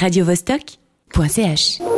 radiovostok.ch.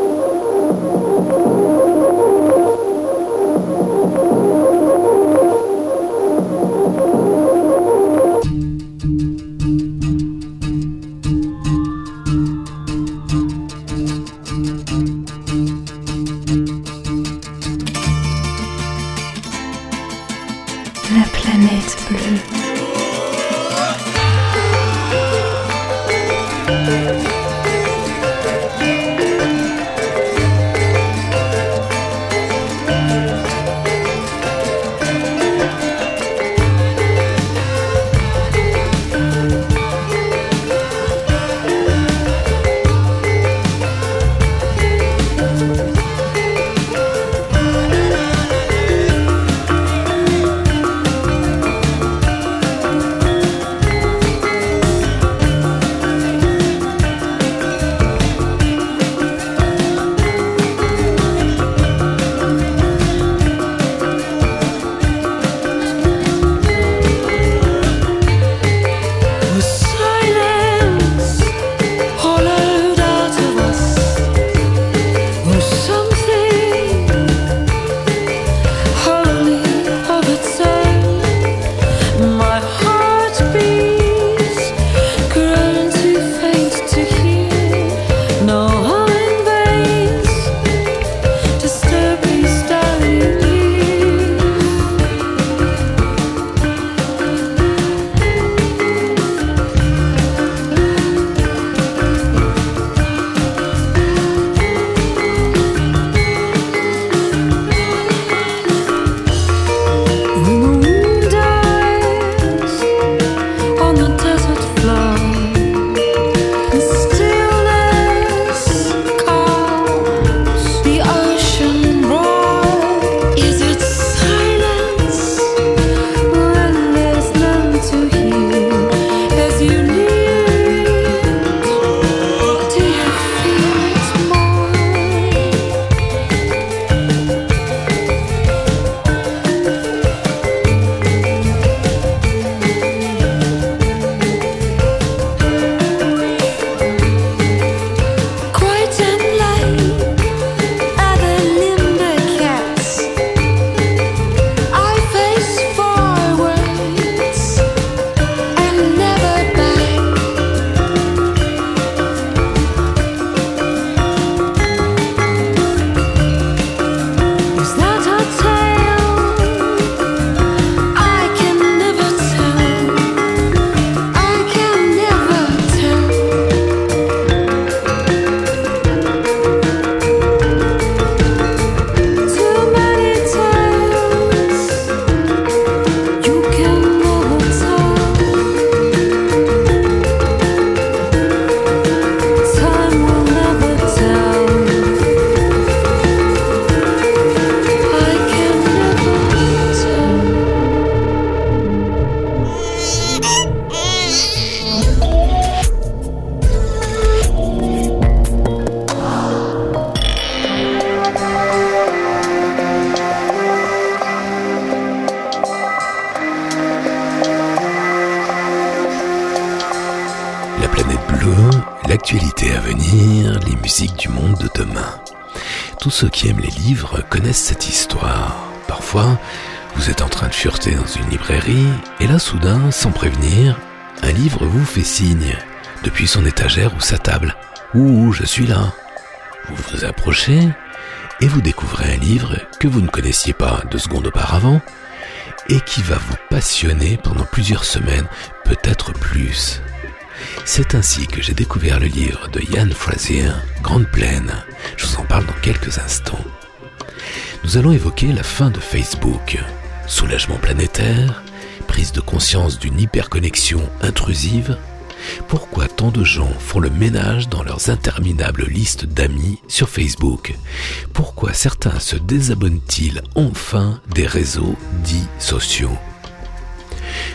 dans une librairie, et là soudain, sans prévenir, un livre vous fait signe, depuis son étagère ou sa table. Ouh, je suis là. Vous vous approchez, et vous découvrez un livre que vous ne connaissiez pas deux secondes auparavant, et qui va vous passionner pendant plusieurs semaines, peut-être plus. C'est ainsi que j'ai découvert le livre de Yann Frazier, Grande Plaine. Je vous en parle dans quelques instants. Nous allons évoquer la fin de Facebook, soulagement planétaire, prise de conscience d'une hyperconnexion intrusive. Pourquoi tant de gens font le ménage dans leurs interminables listes d'amis sur Facebook? Pourquoi certains se désabonnent-ils enfin des réseaux dits sociaux?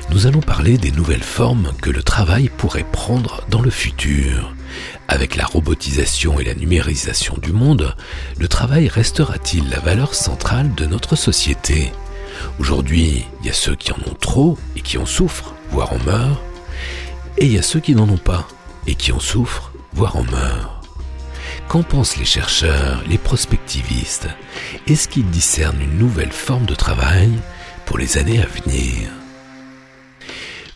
Nous allons parler des nouvelles formes que le travail pourrait prendre dans le futur. Avec la robotisation et la numérisation du monde, le travail restera-t-il la valeur centrale de notre société? Aujourd'hui, il y a ceux qui en ont trop et qui en souffrent, voire en meurent, et il y a ceux qui n'en ont pas et qui en souffrent, voire en meurt. Qu'en pensent les chercheurs, les prospectivistes? Est-ce qu'ils discernent une nouvelle forme de travail pour les années à venir?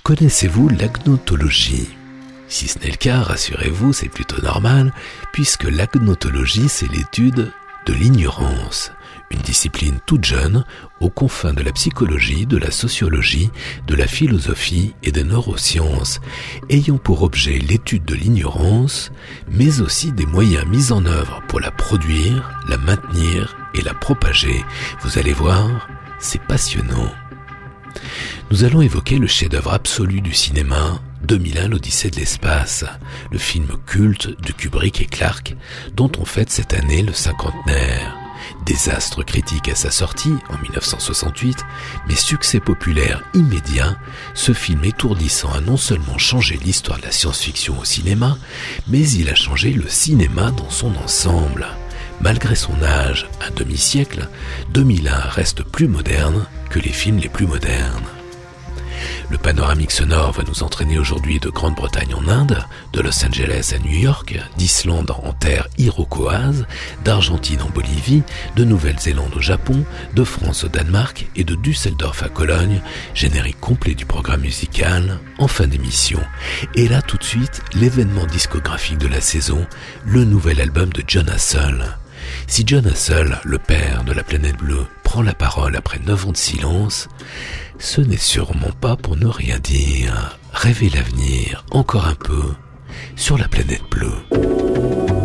Connaissez-vous l'agnotologie? Si ce n'est le cas, rassurez-vous, c'est plutôt normal, puisque l'agnotologie, c'est l'étude de l'ignorance, une discipline toute jeune aux confins de la psychologie, de la sociologie, de la philosophie et des neurosciences, ayant pour objet l'étude de l'ignorance, mais aussi des moyens mis en œuvre pour la produire, la maintenir et la propager. Vous allez voir, c'est passionnant. Nous allons évoquer le chef-d'œuvre absolu du cinéma, 2001 l'Odyssée de l'espace, le film culte de Kubrick et Clark, dont on fête cette année le cinquantenaire. Désastre critique à sa sortie en 1968, mais succès populaire immédiat, ce film étourdissant a non seulement changé l'histoire de la science-fiction au cinéma, mais il a changé le cinéma dans son ensemble. Malgré son âge, un demi-siècle, 2001 reste plus moderne que les films les plus modernes. Le panoramique sonore va nous entraîner aujourd'hui de Grande-Bretagne en Inde, de Los Angeles à New York, d'Islande en terre iroquoise, d'Argentine en Bolivie, de Nouvelle-Zélande au Japon, de France au Danemark et de Düsseldorf à Cologne, générique complet du programme musical en fin d'émission. Et là tout de suite, l'événement discographique de la saison, le nouvel album de John Hassel. Si John Hassel, le père de la planète bleue, prend la parole après neuf ans de silence, ce n'est sûrement pas pour ne rien dire. Rêver l'avenir encore un peu sur la planète bleue.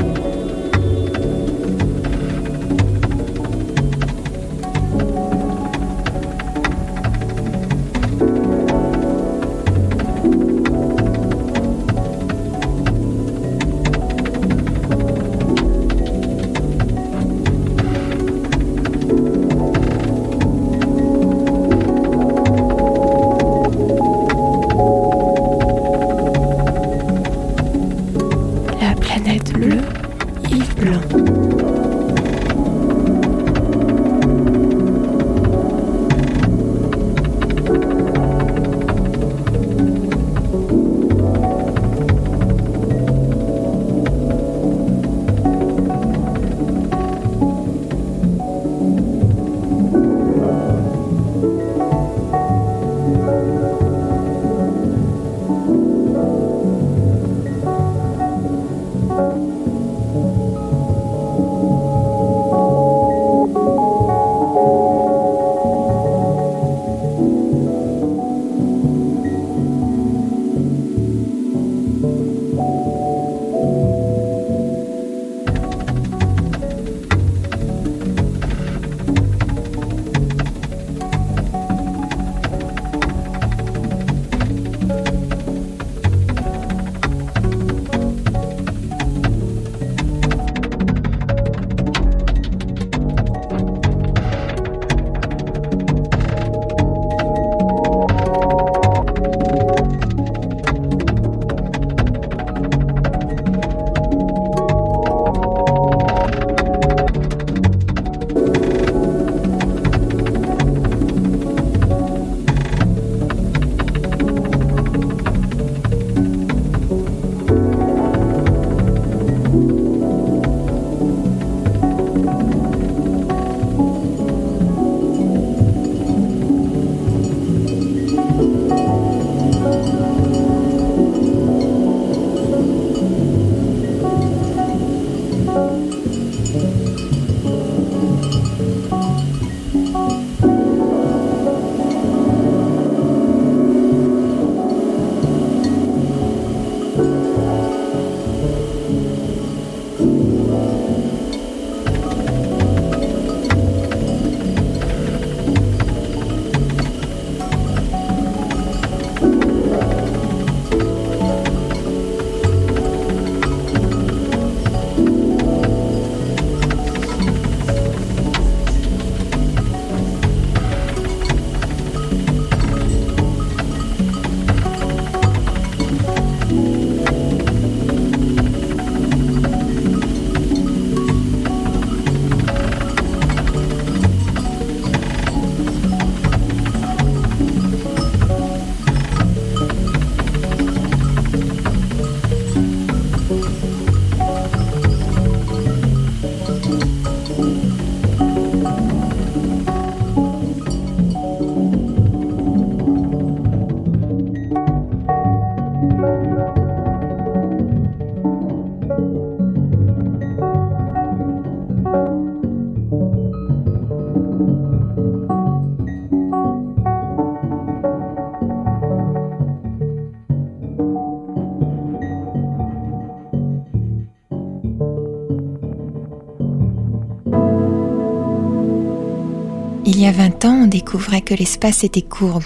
Il y a 20 ans, on découvrait que l'espace était courbe.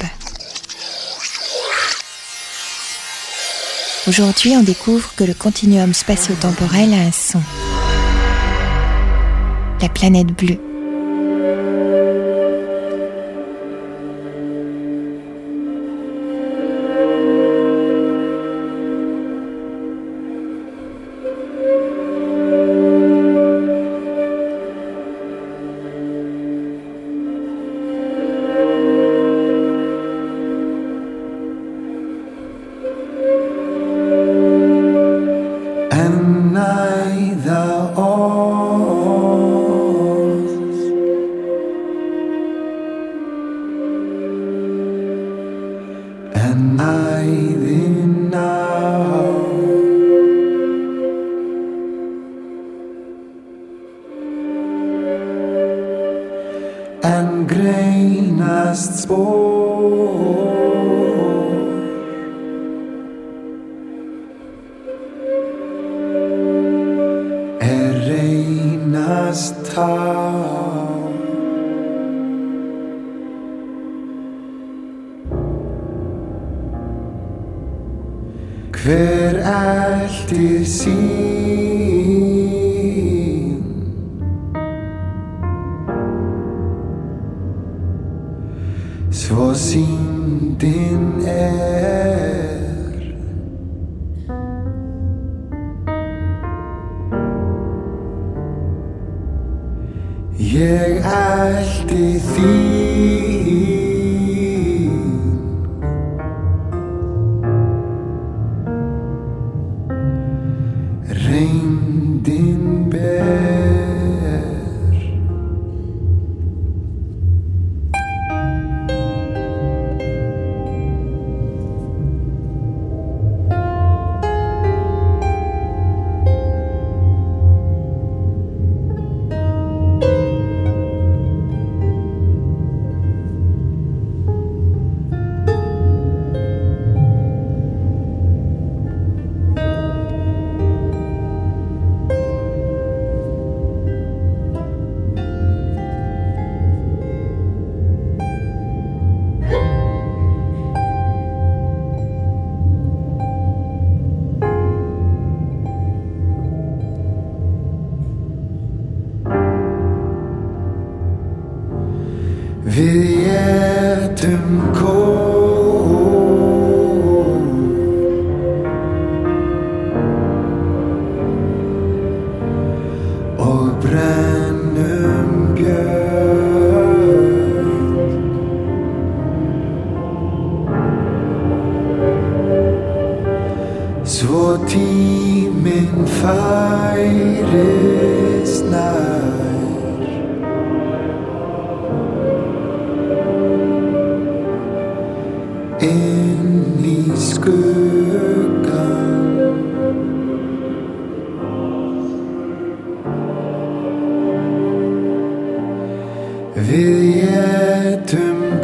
Aujourd'hui, on découvre que le continuum spatio-temporel a un son. La planète bleue.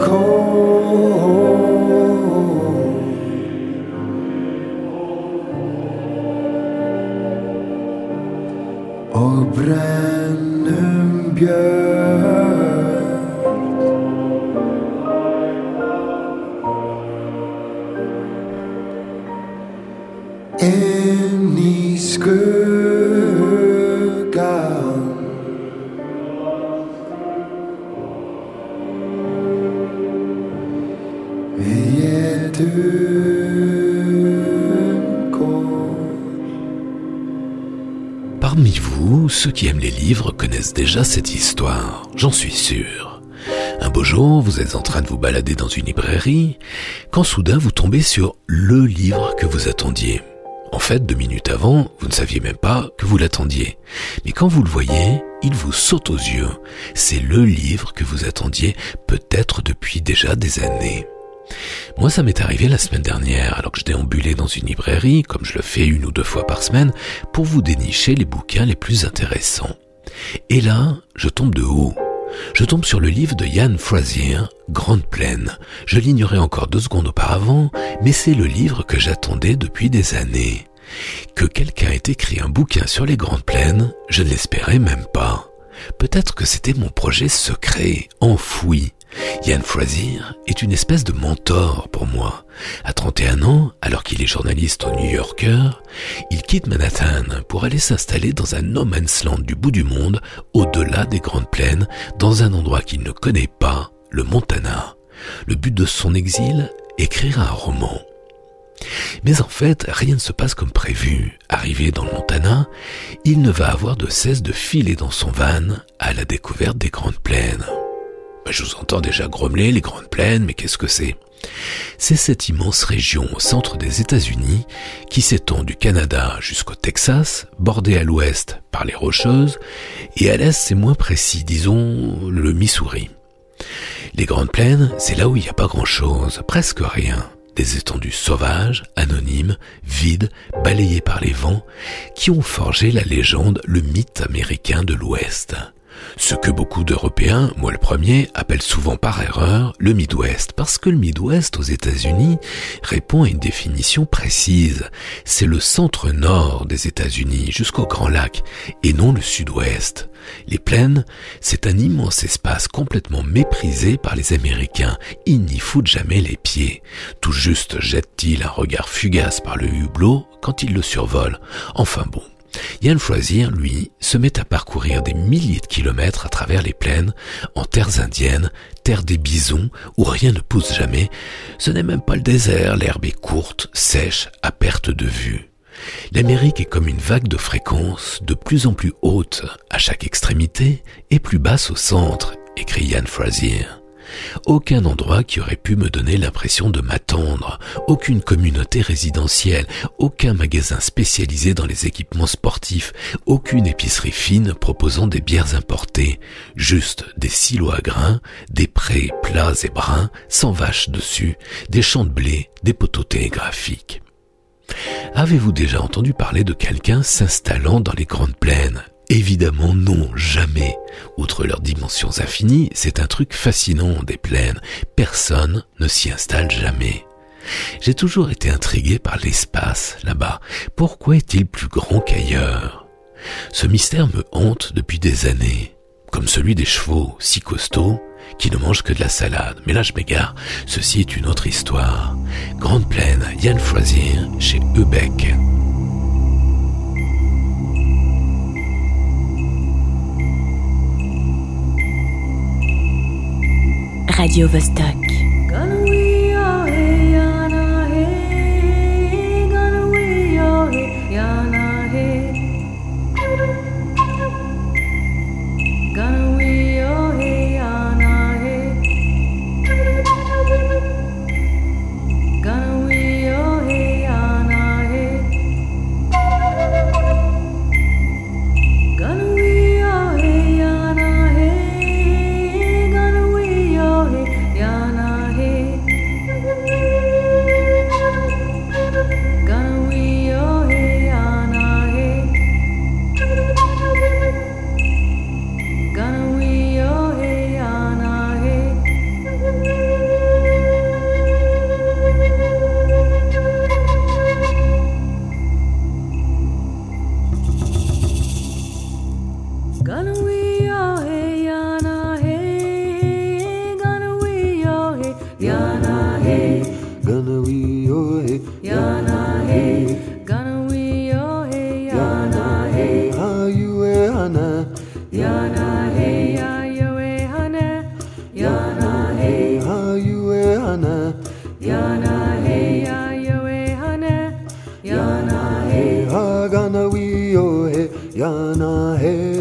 cold. Déjà cette histoire, j'en suis sûr. Un beau jour, vous êtes en train de vous balader dans une librairie, quand soudain vous tombez sur le livre que vous attendiez. En fait, deux minutes avant, vous ne saviez même pas que vous l'attendiez. Mais quand vous le voyez, il vous saute aux yeux. C'est le livre que vous attendiez peut-être depuis déjà des années. Moi, ça m'est arrivé la semaine dernière, alors que je déambulais dans une librairie, comme je le fais une ou deux fois par semaine, pour vous dénicher les bouquins les plus intéressants. Et là, je tombe de haut. Je tombe sur le livre de Ian Frazier, Grande Plaine. Je l'ignorais encore deux secondes auparavant, mais c'est le livre que j'attendais depuis des années. Que quelqu'un ait écrit un bouquin sur les Grandes Plaines, je ne l'espérais même pas. Peut-être que c'était mon projet secret, enfoui. Ian Frazier est une espèce de mentor pour moi. À 31 ans, alors qu'il est journaliste au New Yorker, il quitte Manhattan pour aller s'installer dans un no man's land du bout du monde, au-delà des Grandes Plaines, dans un endroit qu'il ne connaît pas, le Montana. Le but de son exil, écrire un roman. Mais en fait, rien ne se passe comme prévu. Arrivé dans le Montana, il ne va avoir de cesse de filer dans son van à la découverte des Grandes Plaines. Ben, je vous entends déjà grommeler les Grandes Plaines, mais qu'est-ce que c'est? C'est cette immense région au centre des États-Unis qui s'étend du Canada jusqu'au Texas, bordée à l'ouest par les Rocheuses, et à l'est c'est moins précis, disons le Missouri. Les Grandes Plaines, c'est là où il n'y a pas grand-chose, presque rien. Des étendues sauvages, anonymes, vides, balayées par les vents, qui ont forgé la légende, le mythe américain de l'Ouest. Ce que beaucoup d'Européens, moi le premier, appellent souvent par erreur le Midwest, parce que le Midwest aux États-Unis répond à une définition précise. C'est le centre-nord des États-Unis jusqu'au Grand Lac, et non le sud-ouest. Les plaines, c'est un immense espace complètement méprisé par les Américains. Ils n'y foutent jamais les pieds. Tout juste jettent-ils un regard fugace par le hublot quand ils le survolent. Enfin bon. Yann Frazier, lui, se met à parcourir des milliers de kilomètres à travers les plaines, en terres indiennes, terres des bisons, où rien ne pousse jamais. Ce n'est même pas le désert, l'herbe est courte, sèche, à perte de vue. L'Amérique est comme une vague de fréquence de plus en plus haute à chaque extrémité et plus basse au centre, écrit Yann Frazier. Aucun endroit qui aurait pu me donner l'impression de m'attendre, aucune communauté résidentielle, aucun magasin spécialisé dans les équipements sportifs, aucune épicerie fine proposant des bières importées, juste des silos à grains, des prés plats et bruns, sans vaches dessus, des champs de blé, des poteaux télégraphiques. Avez-vous déjà entendu parler de quelqu'un s'installant dans les grandes plaines? Évidemment non, jamais. Outre leurs dimensions infinies, c'est un truc fascinant des plaines. Personne ne s'y installe jamais. J'ai toujours été intrigué par l'espace là-bas. Pourquoi est-il plus grand qu'ailleurs? Ce mystère me hante depuis des années, comme celui des chevaux si costauds qui ne mangent que de la salade. Mais là je m'égare, ceci est une autre histoire. Grande plaine, Yann Frazier, chez Ebeck. Radio Vostok. जाना है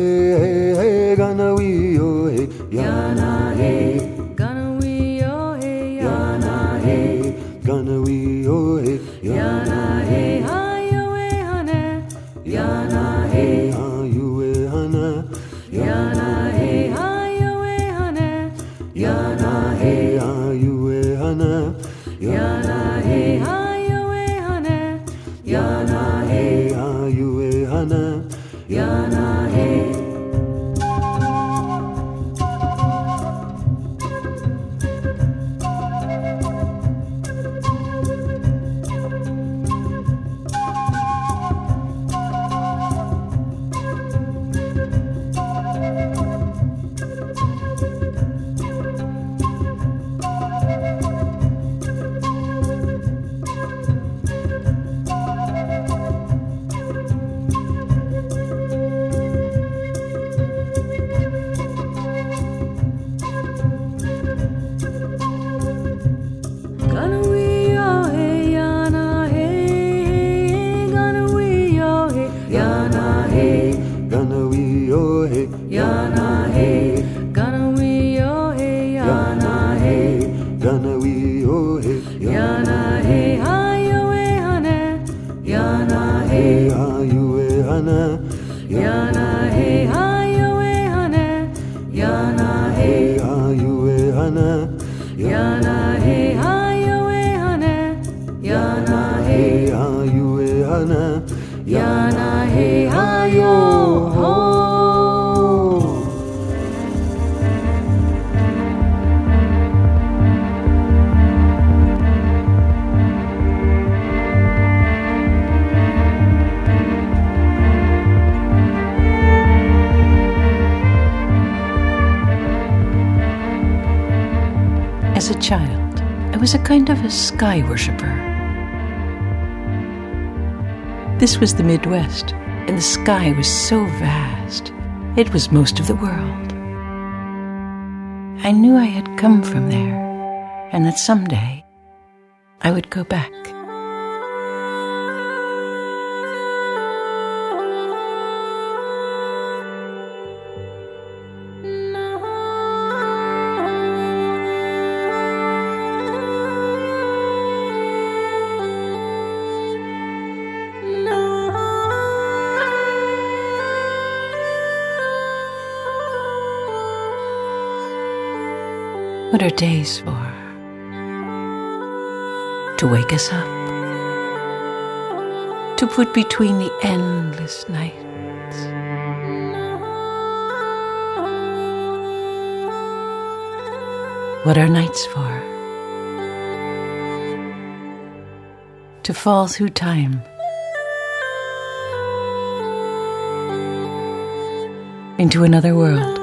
was the Midwest, and the sky was so vast. It was most of the world. I knew I had come from there, and that someday I would go back. What are days for? To wake us up. To put between the endless nights. What are nights for? To fall through time. Into another world.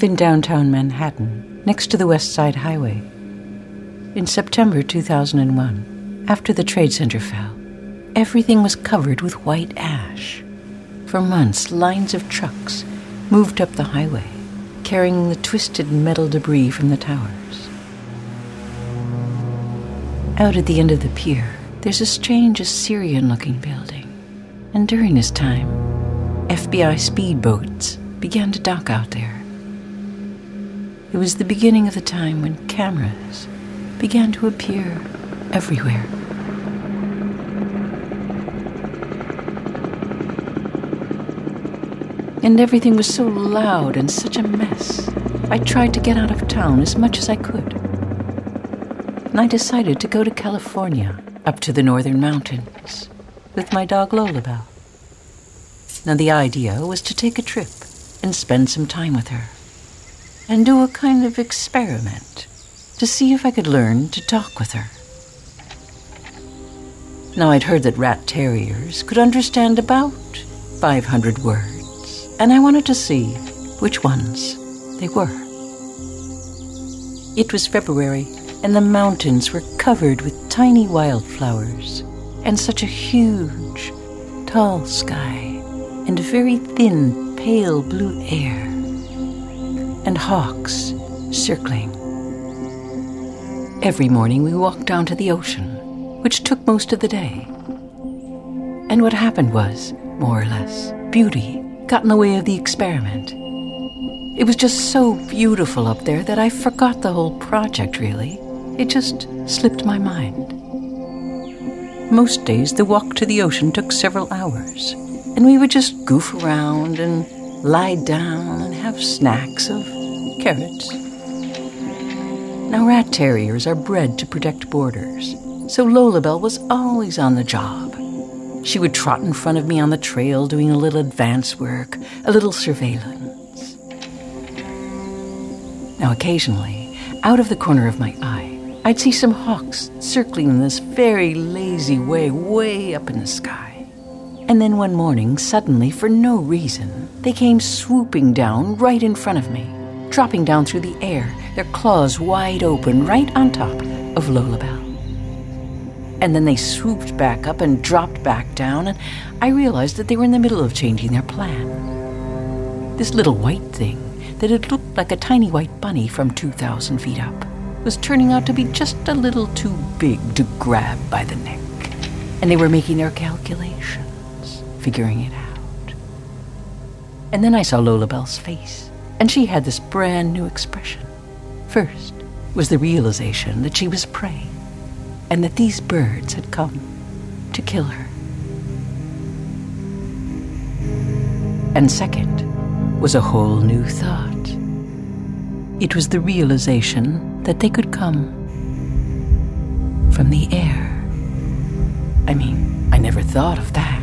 Live in downtown Manhattan, next to the West Side Highway. In September 2001, after the Trade Center fell, everything was covered with white ash. For months, lines of trucks moved up the highway, carrying the twisted metal debris from the towers. Out at the end of the pier, there's a strange Assyrian looking building. And during this time, FBI speedboats began to dock out there. It was the beginning of the time when cameras began to appear everywhere. And everything was so loud and such a mess. I tried to get out of town as much as I could. And I decided to go to California, up to the northern mountains, with my dog Lolabelle. Now, the idea was to take a trip and spend some time with her and do a kind of experiment to see if I could learn to talk with her. Now, I'd heard that rat terriers could understand about 500 words, and I wanted to see which ones they were. It was February, and the mountains were covered with tiny wildflowers, and such a huge, tall sky, and a very thin, pale blue air and hawks circling. Every morning we walked down to the ocean, which took most of the day. And what happened was, more or less, beauty got in the way of the experiment. It was just so beautiful up there that I forgot the whole project, really. It just slipped my mind. Most days, the walk to the ocean took several hours, and we would just goof around and lie down and have snacks of carrots. Now, rat terriers are bred to protect borders, so Lolabelle was always on the job. She would trot in front of me on the trail doing a little advance work, a little surveillance. Now, occasionally, out of the corner of my eye, I'd see some hawks circling in this very lazy way way up in the sky. And then one morning, suddenly, for no reason, they came swooping down right in front of me, dropping down through the air, their claws wide open, right on top of Lolabelle. And then they swooped back up and dropped back down, and I realized that they were in the middle of changing their plan. This little white thing that had looked like a tiny white bunny from 2,000 feet up was turning out to be just a little too big to grab by the neck. And they were making their calculations, figuring it out. And then I saw Lolabelle's face, and she had this brand new expression. First was the realization that she was prey, and that these birds had come to kill her. And second was a whole new thought. It was the realization that they could come from the air. I mean, I never thought of that.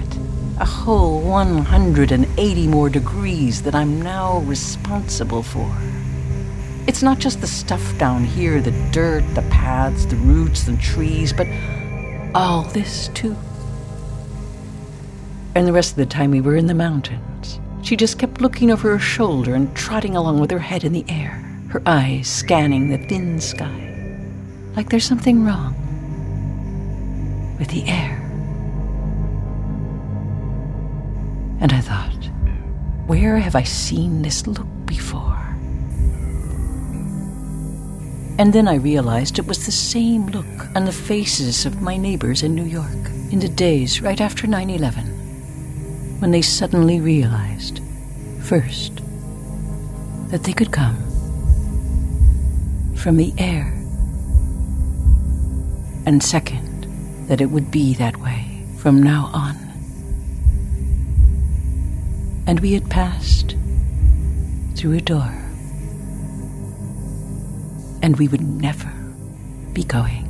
A whole 180 more degrees that I'm now responsible for. It's not just the stuff down here the dirt, the paths, the roots, the trees, but all this too. And the rest of the time we were in the mountains. She just kept looking over her shoulder and trotting along with her head in the air, her eyes scanning the thin sky, like there's something wrong with the air. And I thought, where have I seen this look before? And then I realized it was the same look on the faces of my neighbors in New York in the days right after 9 11, when they suddenly realized, first, that they could come from the air, and second, that it would be that way from now on. And we had passed through a door and we would never be going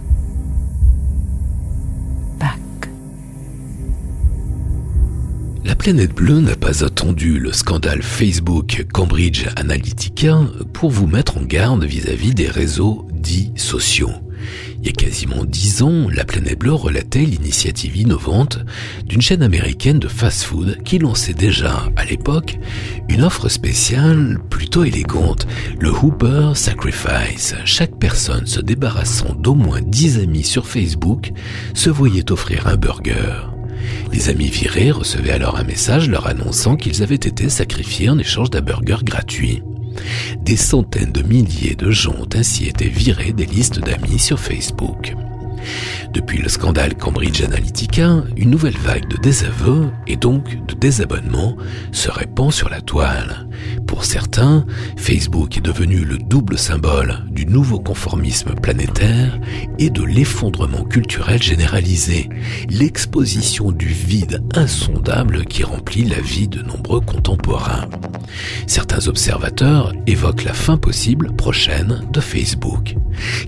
back. La planète bleue n'a pas attendu le scandale Facebook Cambridge Analytica pour vous mettre en garde vis-à-vis des réseaux dits sociaux. Il y a quasiment dix ans, la planète bleue relatait l'initiative innovante d'une chaîne américaine de fast-food qui lançait déjà, à l'époque, une offre spéciale plutôt élégante, le Hooper Sacrifice. Chaque personne se débarrassant d'au moins 10 amis sur Facebook se voyait offrir un burger. Les amis virés recevaient alors un message leur annonçant qu'ils avaient été sacrifiés en échange d'un burger gratuit. Des centaines de milliers de gens ont ainsi été virés des listes d'amis sur Facebook. Depuis le scandale Cambridge Analytica, une nouvelle vague de désaveux et donc de désabonnement se répand sur la toile. Pour certains, Facebook est devenu le double symbole du nouveau conformisme planétaire et de l'effondrement culturel généralisé, l'exposition du vide insondable qui remplit la vie de nombreux contemporains. Certains observateurs évoquent la fin possible prochaine de Facebook.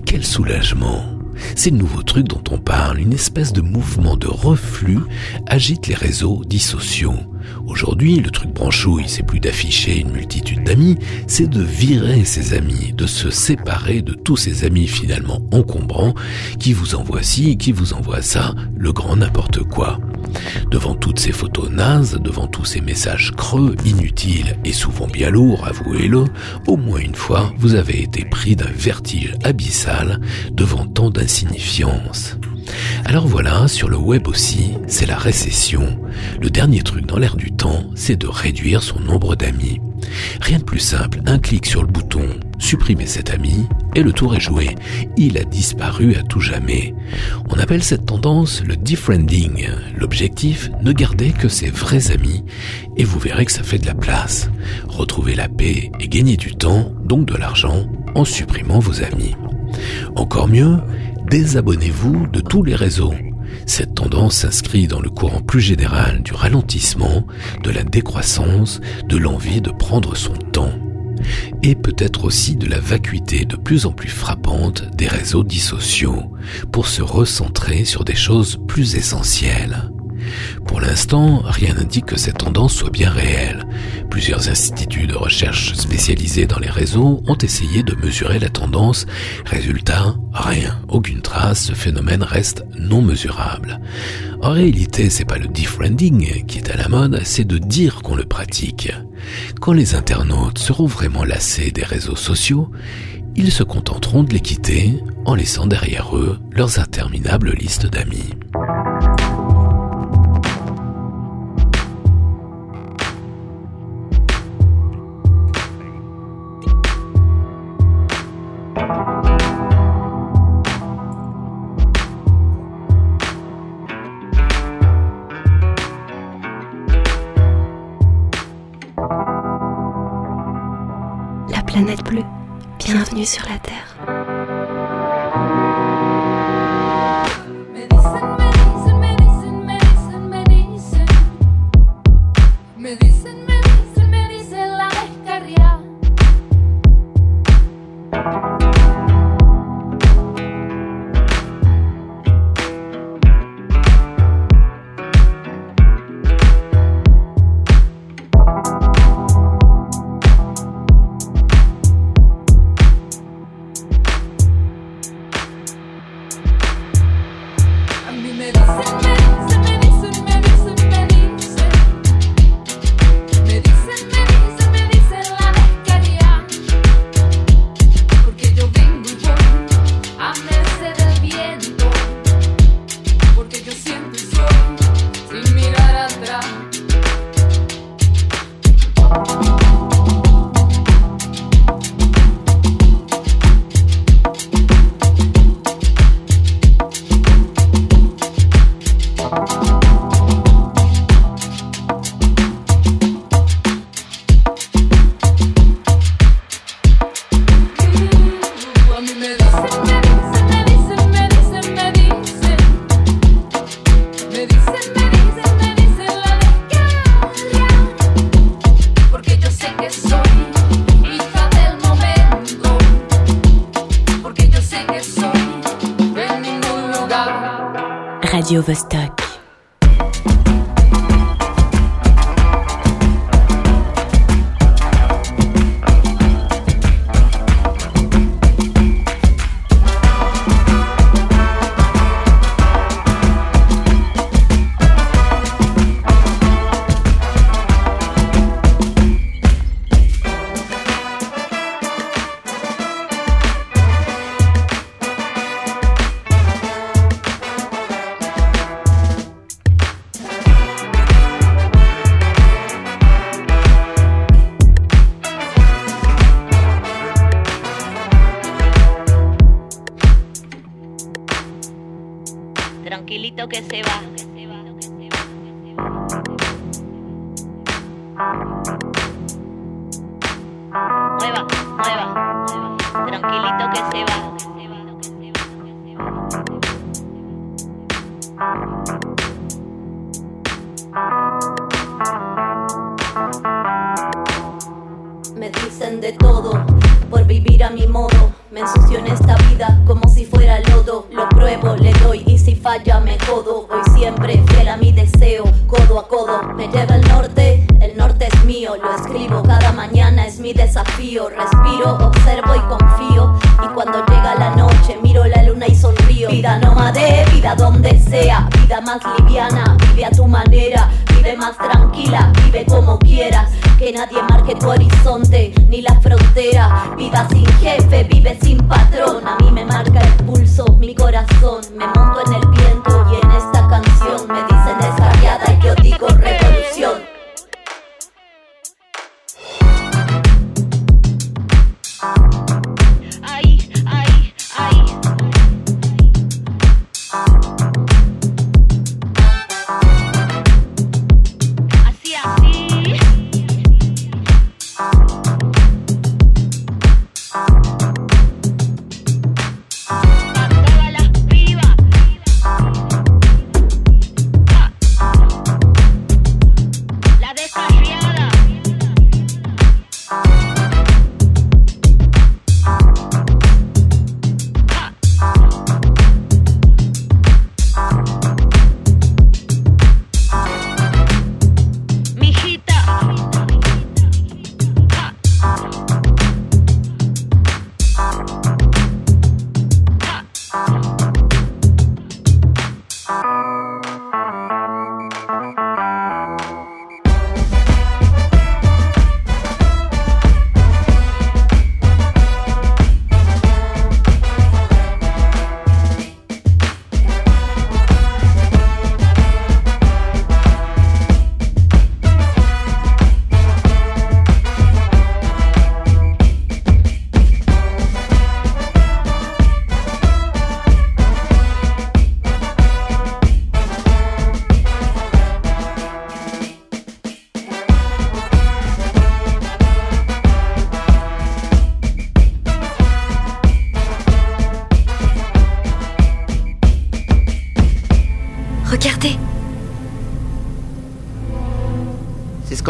Quel soulagement c'est le nouveau truc dont on parle, une espèce de mouvement de reflux agite les réseaux dits sociaux. Aujourd'hui, le truc branchouille, c'est plus d'afficher une multitude d'amis, c'est de virer ses amis, de se séparer de tous ces amis finalement encombrants qui vous envoient ci, qui vous envoient ça, le grand n'importe quoi. Devant toutes ces photos nazes, devant tous ces messages creux, inutiles et souvent bien lourds, avouez-le, au moins une fois, vous avez été pris d'un vertige abyssal devant tant d'insignifiance. Alors voilà, sur le web aussi, c'est la récession. Le dernier truc dans l'air du temps, c'est de réduire son nombre d'amis. Rien de plus simple, un clic sur le bouton supprimer cet ami et le tour est joué. Il a disparu à tout jamais. On appelle cette tendance le defriending. L'objectif, ne garder que ses vrais amis et vous verrez que ça fait de la place. Retrouvez la paix et gagner du temps, donc de l'argent, en supprimant vos amis. Encore mieux, désabonnez-vous de tous les réseaux. Cette tendance s'inscrit dans le courant plus général du ralentissement, de la décroissance, de l'envie de prendre son temps et peut-être aussi de la vacuité de plus en plus frappante des réseaux dits sociaux pour se recentrer sur des choses plus essentielles. Pour l'instant, rien n'indique que cette tendance soit bien réelle. Plusieurs instituts de recherche spécialisés dans les réseaux ont essayé de mesurer la tendance. Résultat, rien, aucune trace, ce phénomène reste non mesurable. En réalité, c'est pas le defriending qui est à la mode, c'est de dire qu'on le pratique. Quand les internautes seront vraiment lassés des réseaux sociaux, ils se contenteront de les quitter en laissant derrière eux leurs interminables listes d'amis. que se va.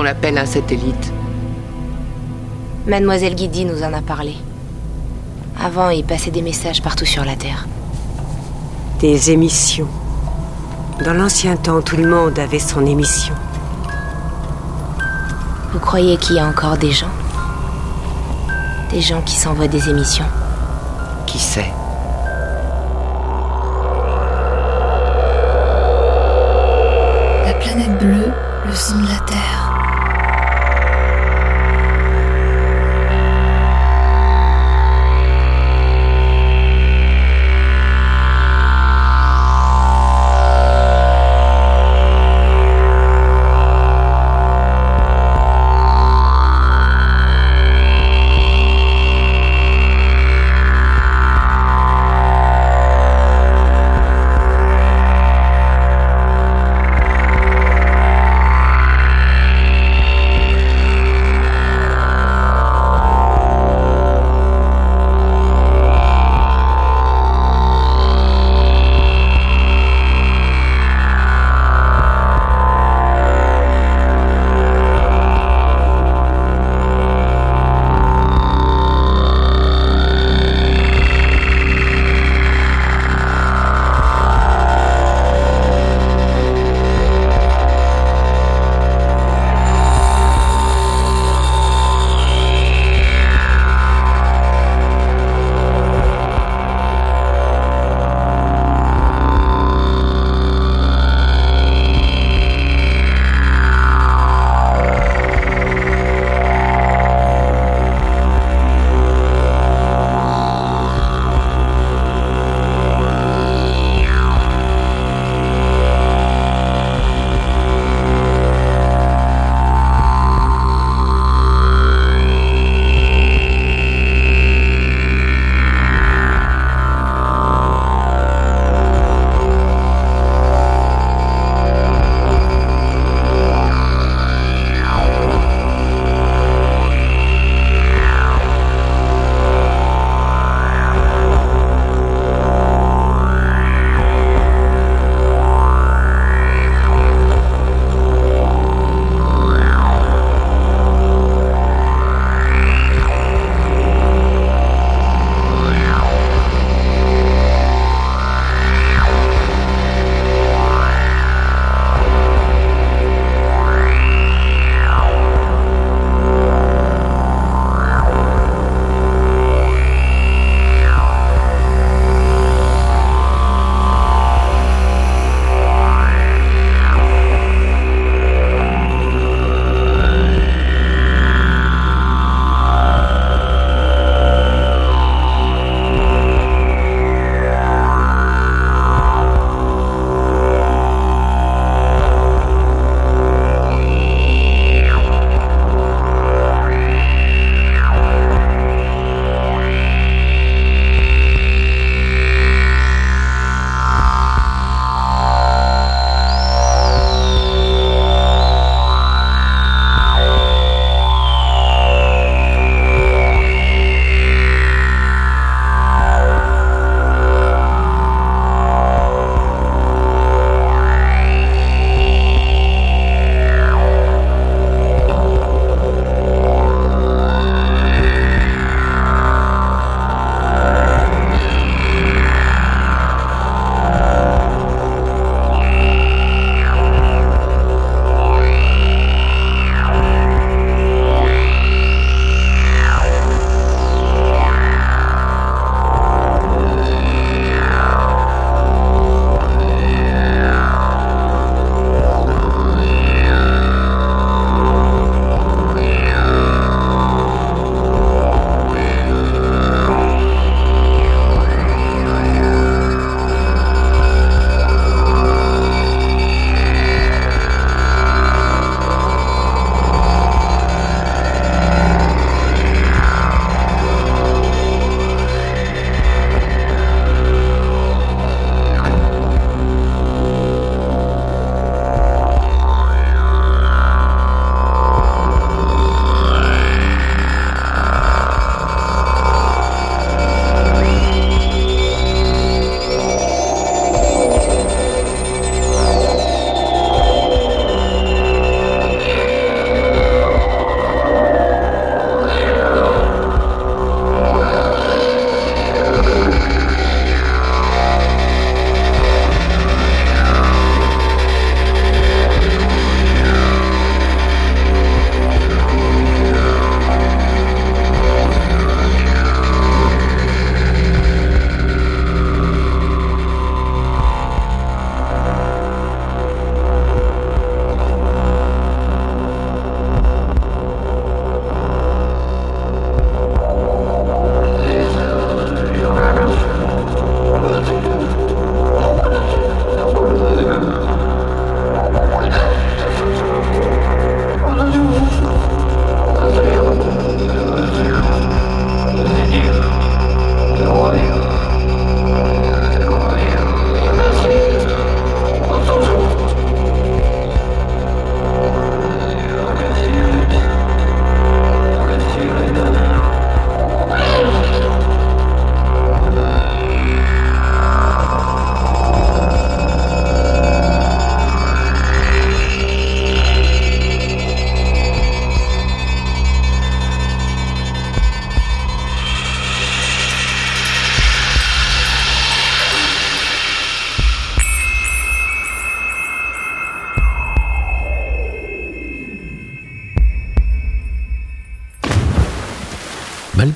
Qu'on appelle un satellite. Mademoiselle Guidi nous en a parlé. Avant, il passait des messages partout sur la Terre. Des émissions. Dans l'ancien temps, tout le monde avait son émission. Vous croyez qu'il y a encore des gens? Des gens qui s'envoient des émissions? Qui sait? La planète bleue, le son de la Terre.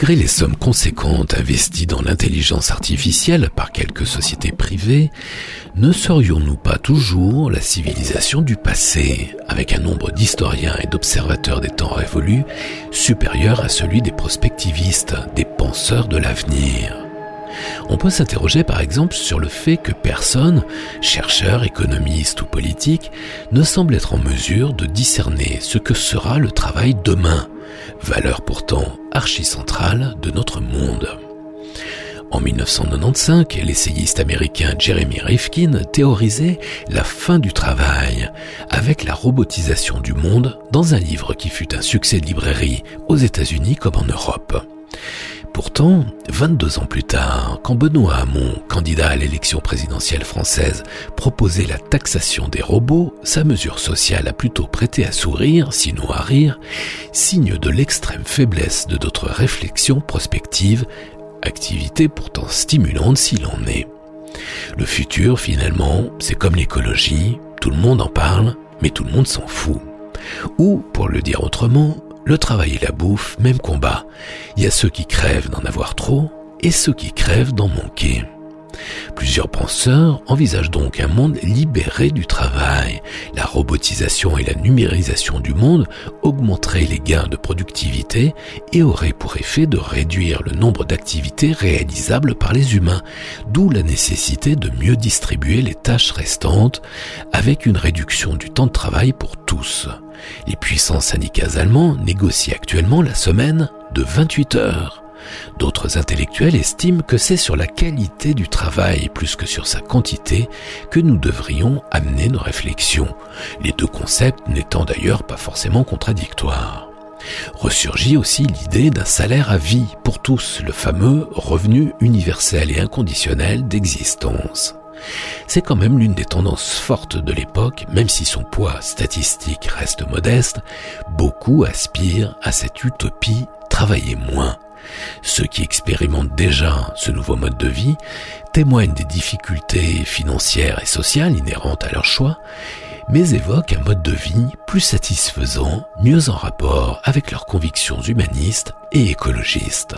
Les sommes conséquentes investies dans l'intelligence artificielle par quelques sociétés privées, ne serions-nous pas toujours la civilisation du passé, avec un nombre d'historiens et d'observateurs des temps révolus supérieur à celui des prospectivistes, des penseurs de l'avenir? On peut s'interroger par exemple sur le fait que personne, chercheur, économiste ou politique, ne semble être en mesure de discerner ce que sera le travail demain, valeur pourtant archi-centrale de notre monde. En 1995, l'essayiste américain Jeremy Rifkin théorisait la fin du travail avec la robotisation du monde dans un livre qui fut un succès de librairie aux États-Unis comme en Europe. Pourtant, 22 ans plus tard, quand Benoît Hamon, candidat à l'élection présidentielle française, proposait la taxation des robots, sa mesure sociale a plutôt prêté à sourire, sinon à rire, signe de l'extrême faiblesse de notre réflexion prospective, activité pourtant stimulante s'il en est. Le futur, finalement, c'est comme l'écologie, tout le monde en parle, mais tout le monde s'en fout. Ou, pour le dire autrement, le travail et la bouffe, même combat. Il y a ceux qui crèvent d'en avoir trop et ceux qui crèvent d'en manquer. Plusieurs penseurs envisagent donc un monde libéré du travail. La robotisation et la numérisation du monde augmenteraient les gains de productivité et auraient pour effet de réduire le nombre d'activités réalisables par les humains, d'où la nécessité de mieux distribuer les tâches restantes avec une réduction du temps de travail pour tous. Les puissants syndicats allemands négocient actuellement la semaine de 28 heures. D'autres intellectuels estiment que c'est sur la qualité du travail plus que sur sa quantité que nous devrions amener nos réflexions, les deux concepts n'étant d'ailleurs pas forcément contradictoires. Ressurgit aussi l'idée d'un salaire à vie pour tous, le fameux revenu universel et inconditionnel d'existence. C'est quand même l'une des tendances fortes de l'époque, même si son poids statistique reste modeste, beaucoup aspirent à cette utopie travailler moins. Ceux qui expérimentent déjà ce nouveau mode de vie témoignent des difficultés financières et sociales inhérentes à leur choix, mais évoquent un mode de vie plus satisfaisant, mieux en rapport avec leurs convictions humanistes et écologistes.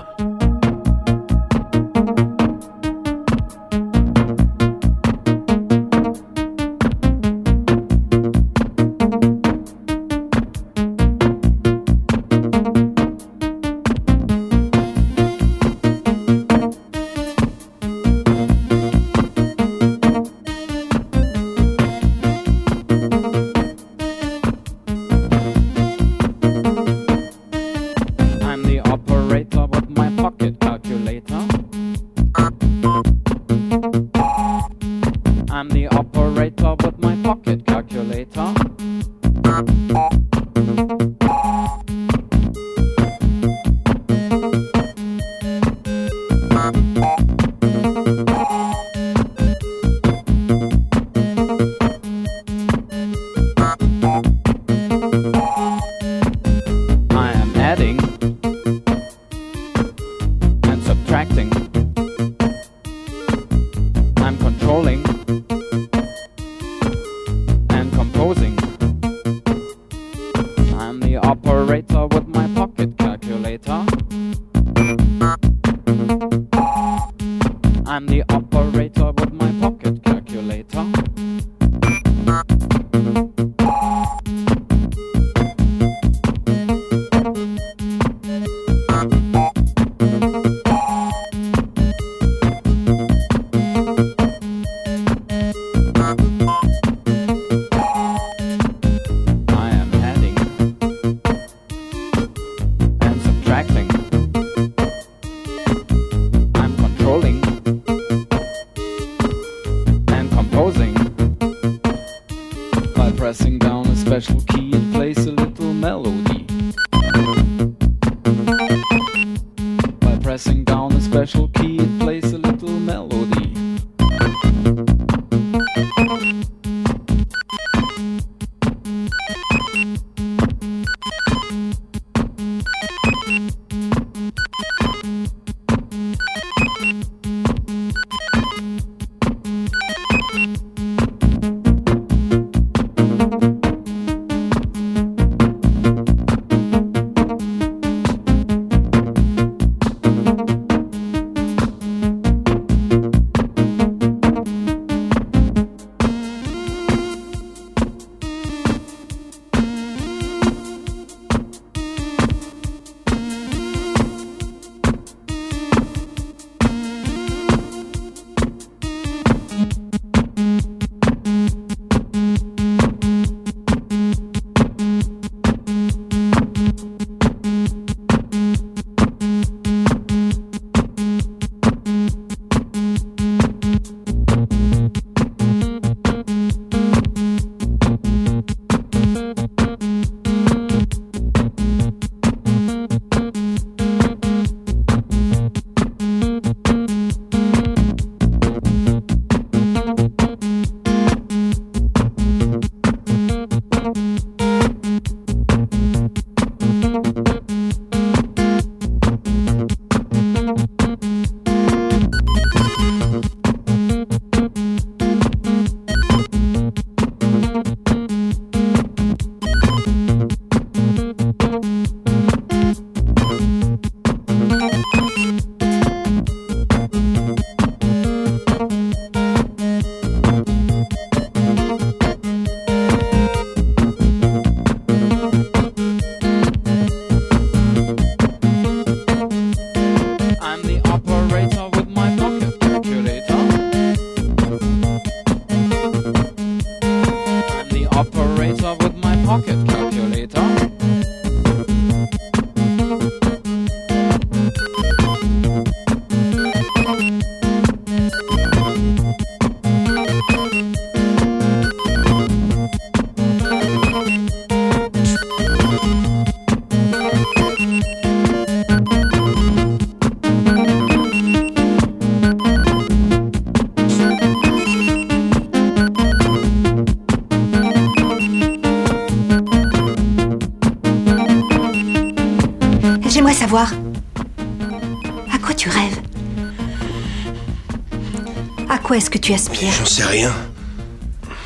Tu aspires J'en sais rien.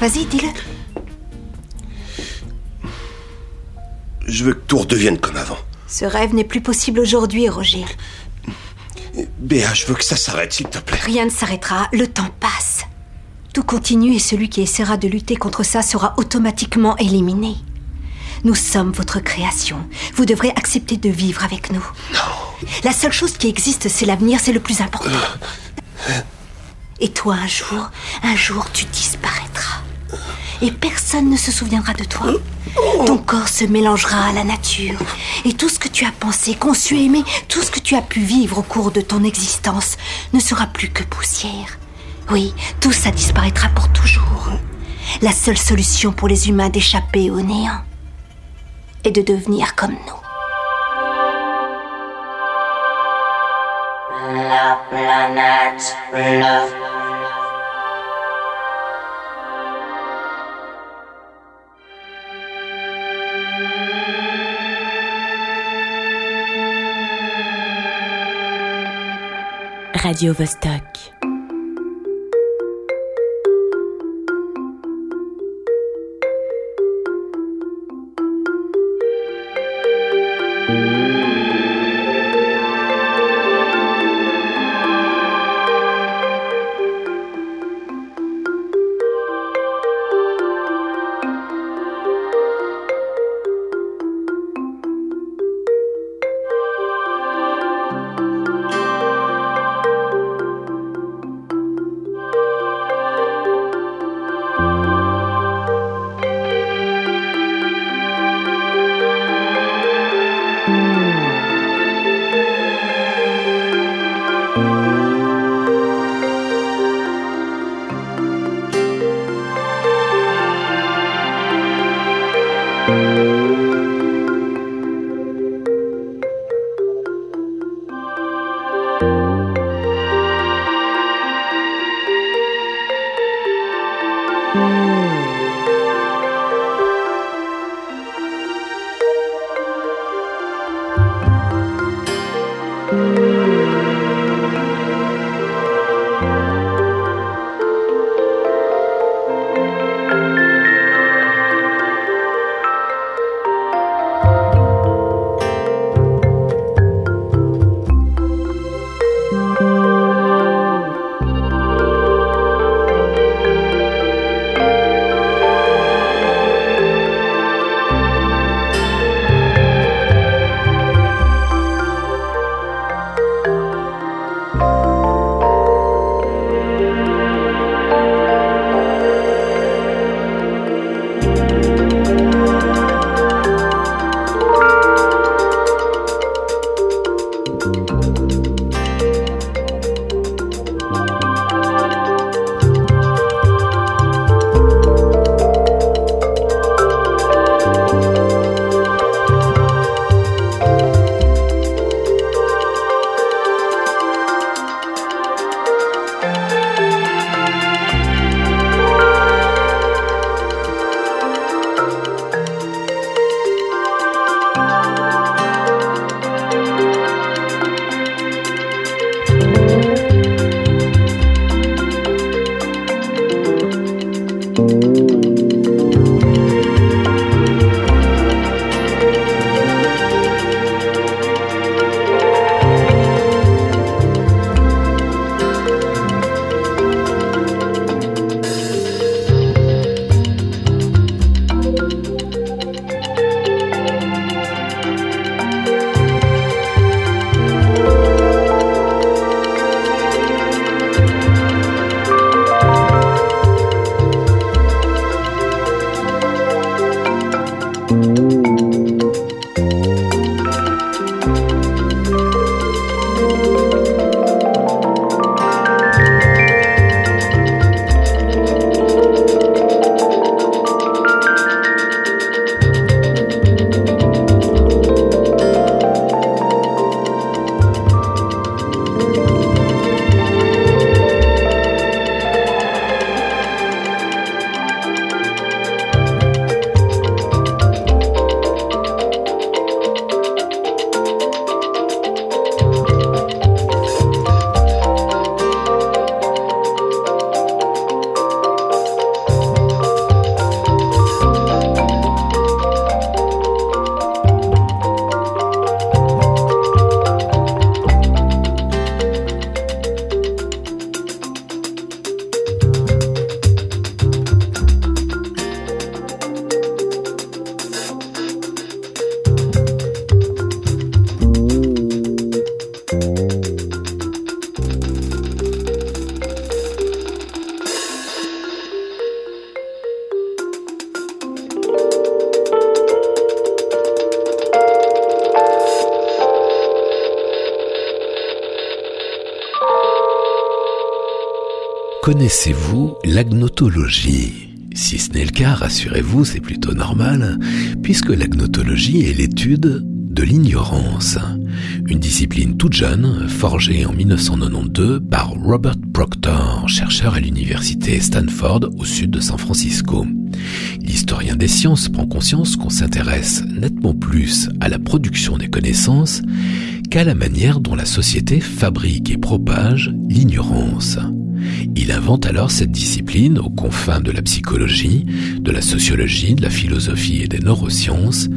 Vas-y, dis-le. Je veux que tout redevienne comme avant. Ce rêve n'est plus possible aujourd'hui, Roger. Béa, je veux que ça s'arrête, s'il te plaît. Rien ne s'arrêtera, le temps passe. Tout continue et celui qui essaiera de lutter contre ça sera automatiquement éliminé. Nous sommes votre création. Vous devrez accepter de vivre avec nous. Non. La seule chose qui existe, c'est l'avenir, c'est le plus important. Et toi, un jour, un jour, tu disparaîtras. Et personne ne se souviendra de toi. Ton corps se mélangera à la nature. Et tout ce que tu as pensé, conçu, aimé, tout ce que tu as pu vivre au cours de ton existence ne sera plus que poussière. Oui, tout ça disparaîtra pour toujours. La seule solution pour les humains d'échapper au néant est de devenir comme nous. La planète bleue. Radio Vostok. Connaissez-vous l'agnotologie? Si ce n'est le cas, rassurez-vous, c'est plutôt normal, puisque l'agnotologie est l'étude de l'ignorance, une discipline toute jeune, forgée en 1992 par Robert Proctor, chercheur à l'université Stanford au sud de San Francisco. L'historien des sciences prend conscience qu'on s'intéresse nettement plus à la production des connaissances qu'à la manière dont la société fabrique et propage l'ignorance. Il invente alors cette discipline aux confins de la psychologie, de la sociologie, de la philosophie et des neurosciences,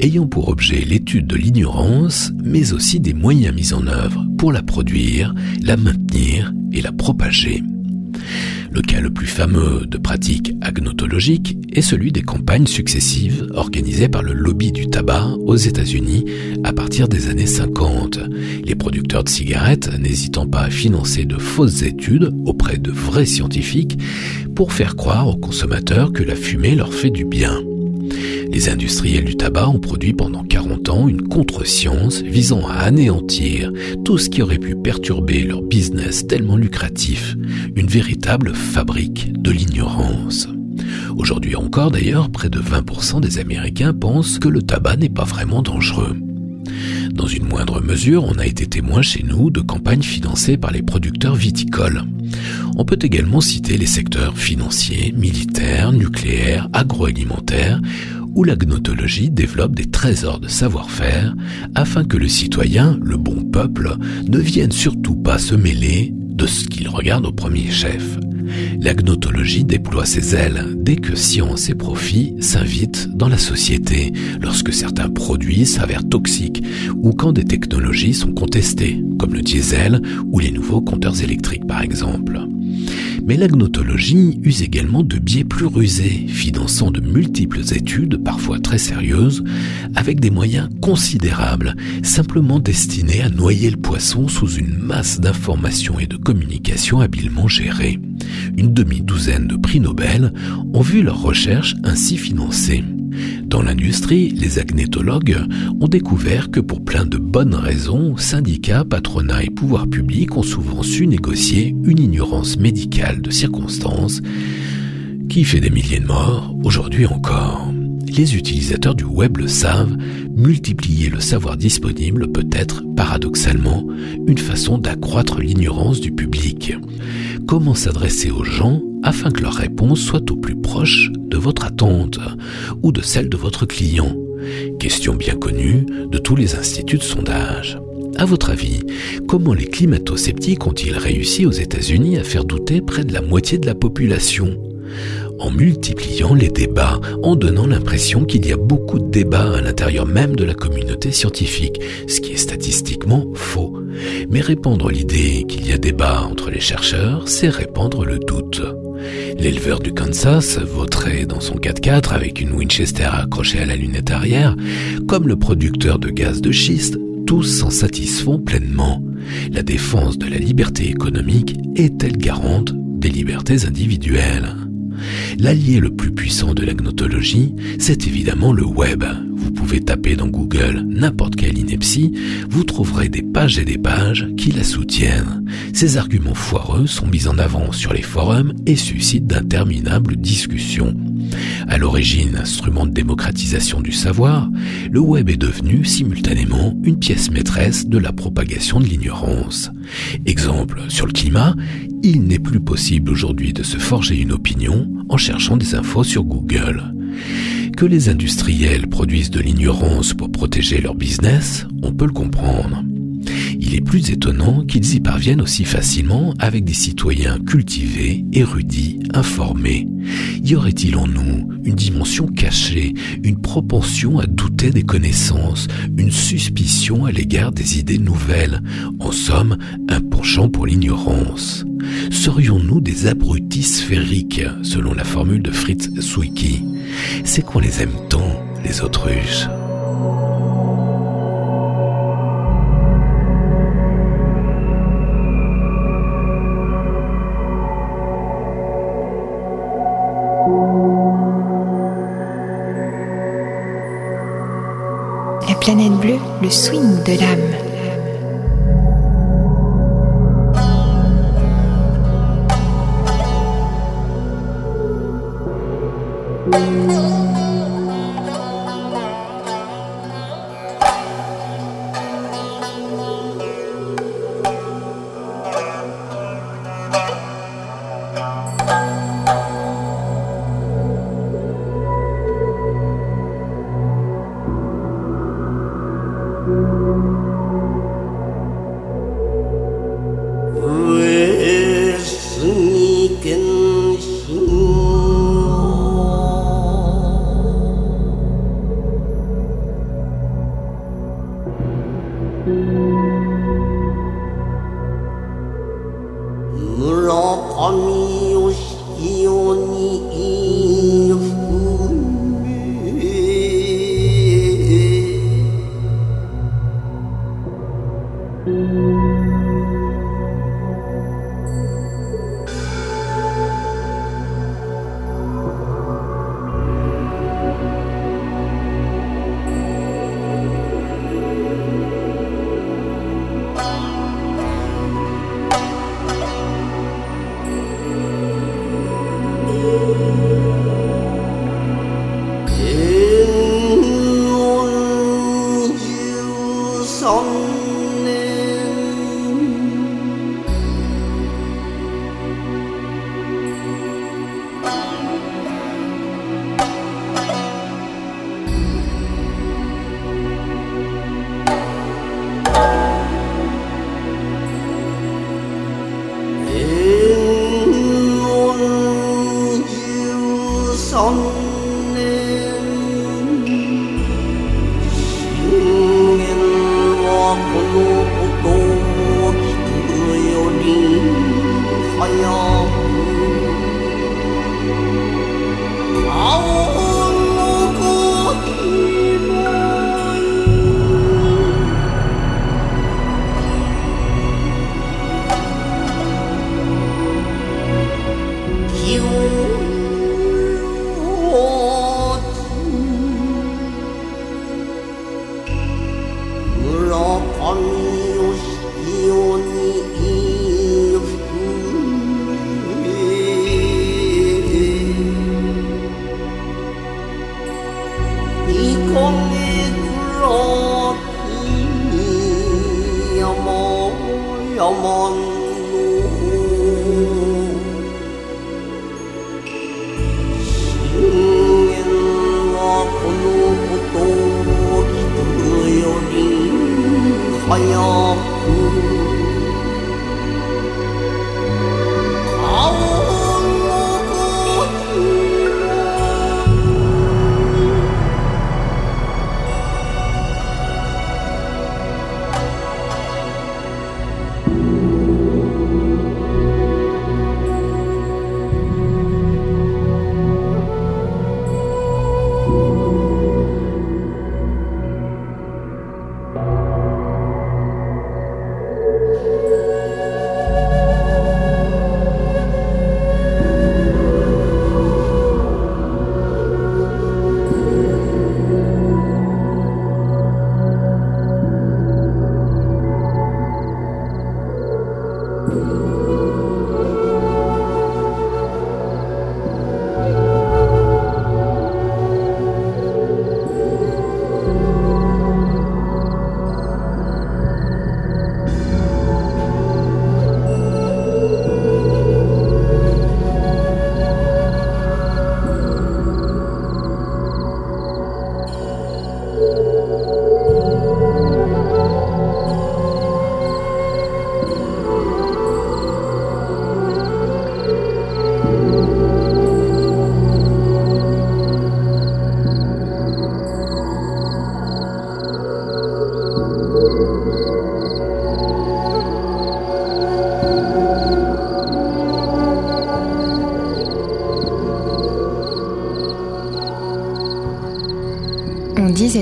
ayant pour objet l'étude de l'ignorance, mais aussi des moyens mis en œuvre pour la produire, la maintenir et la propager. Le cas le plus fameux de pratique agnotologique est celui des campagnes successives organisées par le lobby du tabac aux États-Unis à partir des années 50. Les producteurs de cigarettes n'hésitant pas à financer de fausses études auprès de vrais scientifiques pour faire croire aux consommateurs que la fumée leur fait du bien. Les industriels du tabac ont produit pendant 40 ans une contre-science visant à anéantir tout ce qui aurait pu perturber leur business tellement lucratif, une véritable fabrique de l'ignorance. Aujourd'hui encore d'ailleurs, près de 20% des Américains pensent que le tabac n'est pas vraiment dangereux. Dans une moindre mesure, on a été témoin chez nous de campagnes financées par les producteurs viticoles. On peut également citer les secteurs financiers, militaires, nucléaires, agroalimentaires où la gnotologie développe des trésors de savoir-faire afin que le citoyen, le bon peuple, ne vienne surtout pas se mêler de ce qu'il regarde au premier chef. La gnotologie déploie ses ailes dès que science et profit s'invitent dans la société, lorsque certains produits s'avèrent toxiques ou quand des technologies sont contestées, comme le diesel ou les nouveaux compteurs électriques par exemple. Mais la gnotologie use également de biais plus rusés, finançant de multiples études, parfois très sérieuses, avec des moyens considérables, simplement destinés à noyer le poisson sous une masse d'informations et de communications habilement gérées. Une demi-douzaine de prix Nobel ont vu leurs recherches ainsi financées. Dans l'industrie, les agnétologues ont découvert que pour plein de bonnes raisons, syndicats, patronats et pouvoirs publics ont souvent su négocier une ignorance médicale de circonstances qui fait des milliers de morts aujourd'hui encore. Les utilisateurs du web le savent, multiplier le savoir disponible peut être, paradoxalement, une façon d'accroître l'ignorance du public. Comment s'adresser aux gens afin que leur réponse soit au plus proche de votre attente ou de celle de votre client? Question bien connue de tous les instituts de sondage. À votre avis, comment les climato-sceptiques ont-ils réussi aux États-Unis à faire douter près de la moitié de la population? En multipliant les débats, en donnant l'impression qu'il y a beaucoup de débats à l'intérieur même de la communauté scientifique, ce qui est statistiquement faux. Mais répandre l'idée qu'il y a débat entre les chercheurs, c'est répandre le doute. L'éleveur du Kansas voterait dans son 4x4 avec une Winchester accrochée à la lunette arrière, comme le producteur de gaz de schiste, tous s'en satisfont pleinement. La défense de la liberté économique est-elle garante des libertés individuelles? L'allié le plus puissant de la gnotologie, c'est évidemment le web. Vous pouvez taper dans Google n'importe quelle ineptie, vous trouverez des pages et des pages qui la soutiennent. Ces arguments foireux sont mis en avant sur les forums et suscitent d'interminables discussions. À l'origine instrument de démocratisation du savoir, le web est devenu simultanément une pièce maîtresse de la propagation de l'ignorance. Exemple, sur le climat, il n'est plus possible aujourd'hui de se forger une opinion en cherchant des infos sur Google. Que les industriels produisent de l'ignorance pour protéger leur business, on peut le comprendre. Il est plus étonnant qu'ils y parviennent aussi facilement avec des citoyens cultivés, érudits, informés. Y aurait-il en nous une dimension cachée, une propension à douter des connaissances, une suspicion à l'égard des idées nouvelles, en somme un penchant pour l'ignorance? Serions-nous des abrutis sphériques, selon la formule de Fritz Zwicky? C'est qu'on les aime tant, les autruches Planète Bleue, le swing de l'âme.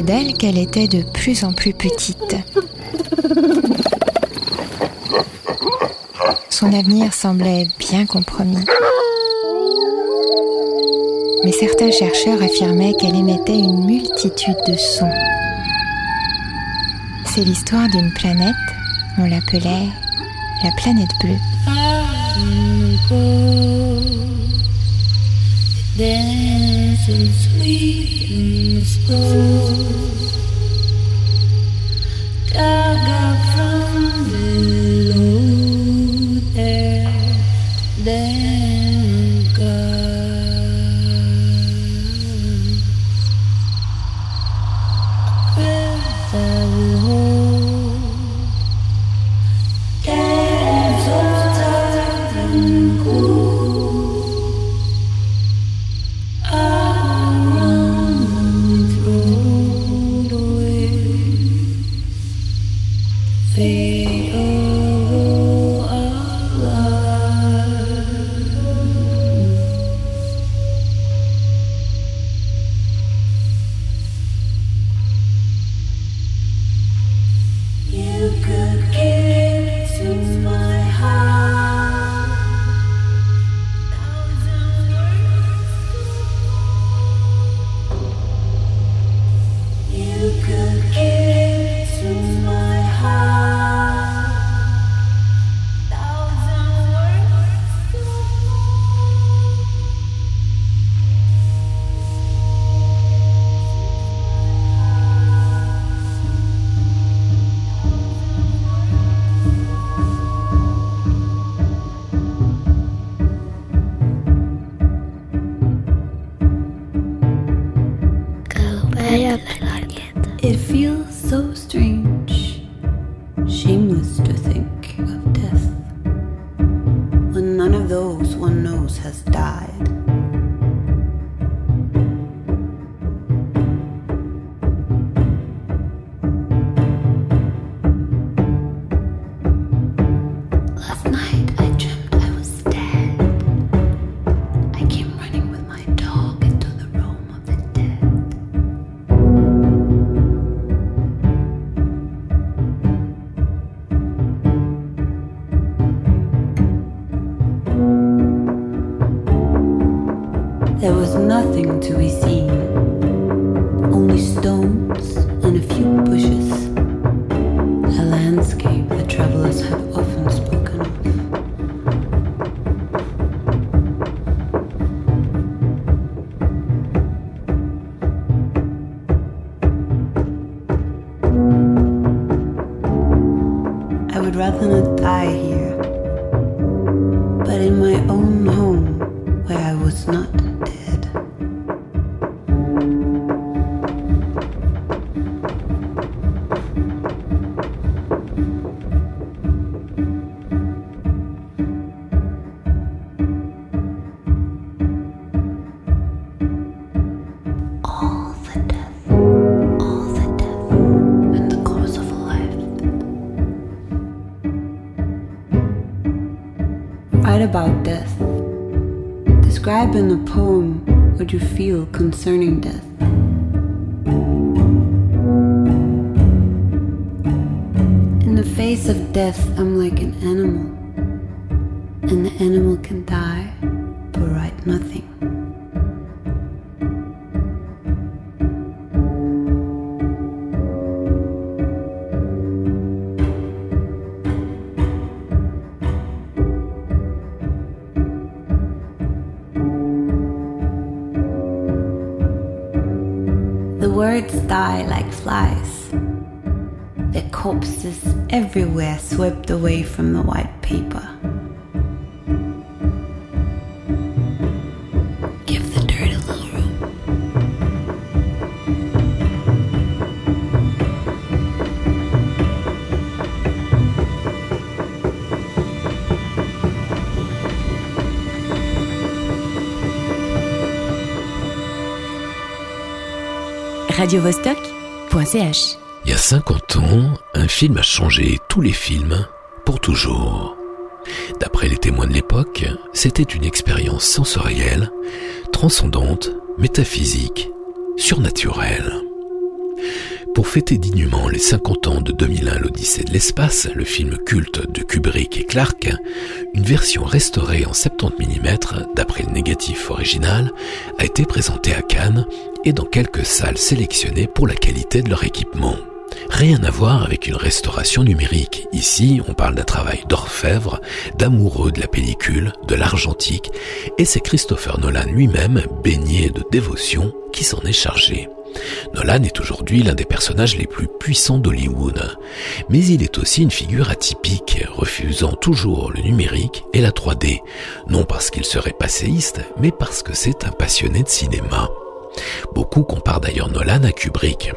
D'elle qu'elle était de plus en plus petite. Son avenir semblait bien compromis. Mais certains chercheurs affirmaient qu'elle émettait une multitude de sons. C'est l'histoire d'une planète, on l'appelait la planète bleue. Please go. About death. Describe in a poem what you feel concerning death. In the face of death, radiovostok.ch Il y a 50 ans, un film a changé tous les films pour toujours. D'après les témoins de l'époque, c'était une expérience sensorielle, transcendante, métaphysique, surnaturelle. Pour fêter dignement les 50 ans de 2001 l'Odyssée de l'espace, le film culte de Kubrick et Clark, une version restaurée en 70 mm d'après le négatif original a été présentée à Cannes et dans quelques salles sélectionnées pour la qualité de leur équipement. Rien à voir avec une restauration numérique. Ici, on parle d'un travail d'orfèvre, d'amoureux de la pellicule, de l'argentique, et c'est Christopher Nolan lui-même, baigné de dévotion, qui s'en est chargé. Nolan est aujourd'hui l'un des personnages les plus puissants d'Hollywood, mais il est aussi une figure atypique, refusant toujours le numérique et la 3D, non parce qu'il serait passéiste, mais parce que c'est un passionné de cinéma. Beaucoup comparent d'ailleurs Nolan à Kubrick.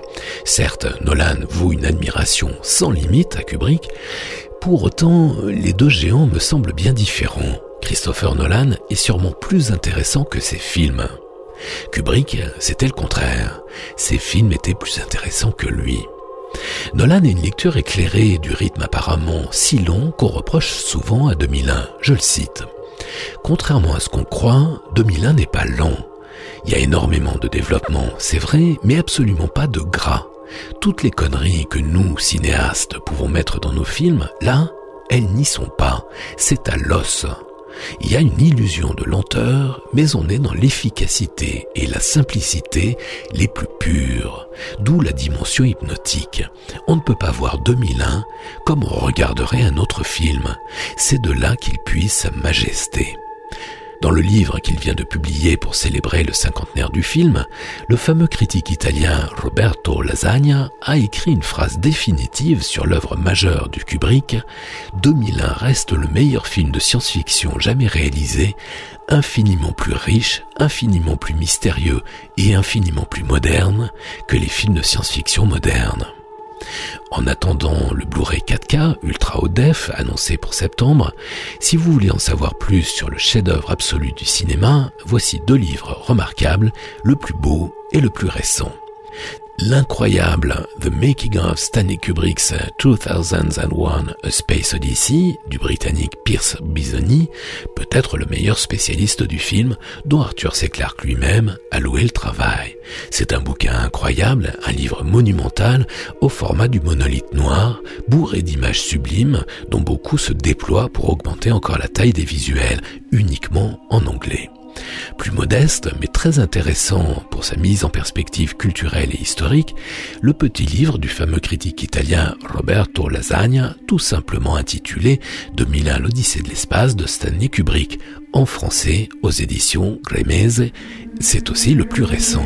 Certes, Nolan voue une admiration sans limite à Kubrick, pour autant, les deux géants me semblent bien différents. Christopher Nolan est sûrement plus intéressant que ses films. Kubrick, c'était le contraire. Ses films étaient plus intéressants que lui. Nolan a une lecture éclairée du rythme apparemment si long qu'on reproche souvent à 2001. Je le cite. Contrairement à ce qu'on croit, 2001 n'est pas lent. Il y a énormément de développement, c'est vrai, mais absolument pas de gras. Toutes les conneries que nous, cinéastes, pouvons mettre dans nos films, là, elles n'y sont pas. C'est à l'os. Il y a une illusion de lenteur, mais on est dans l'efficacité et la simplicité les plus pures, d'où la dimension hypnotique. On ne peut pas voir 2001 comme on regarderait un autre film. C'est de là qu'il puise sa majesté. Dans le livre qu'il vient de publier pour célébrer le cinquantenaire du film, le fameux critique italien Roberto Lasagna a écrit une phrase définitive sur l'œuvre majeure du Kubrick. 2001 reste le meilleur film de science-fiction jamais réalisé, infiniment plus riche, infiniment plus mystérieux et infiniment plus moderne que les films de science-fiction modernes. En attendant le Blu-ray 4K Ultra Haut annoncé pour septembre, si vous voulez en savoir plus sur le chef-d'œuvre absolu du cinéma, voici deux livres remarquables, le plus beau et le plus récent. L'incroyable The Making of Stanley Kubrick's 2001 A Space Odyssey du britannique Pierce Bisoni peut être le meilleur spécialiste du film dont Arthur C. Clarke lui-même a loué le travail. C'est un bouquin incroyable, un livre monumental au format du monolithe noir, bourré d'images sublimes dont beaucoup se déploient pour augmenter encore la taille des visuels, uniquement en anglais. Plus modeste, mais très intéressant pour sa mise en perspective culturelle et historique, le petit livre du fameux critique italien Roberto Lasagna, tout simplement intitulé 2001 l'Odyssée de l'espace de Stanley Kubrick, en français aux éditions Grémese, c'est aussi le plus récent.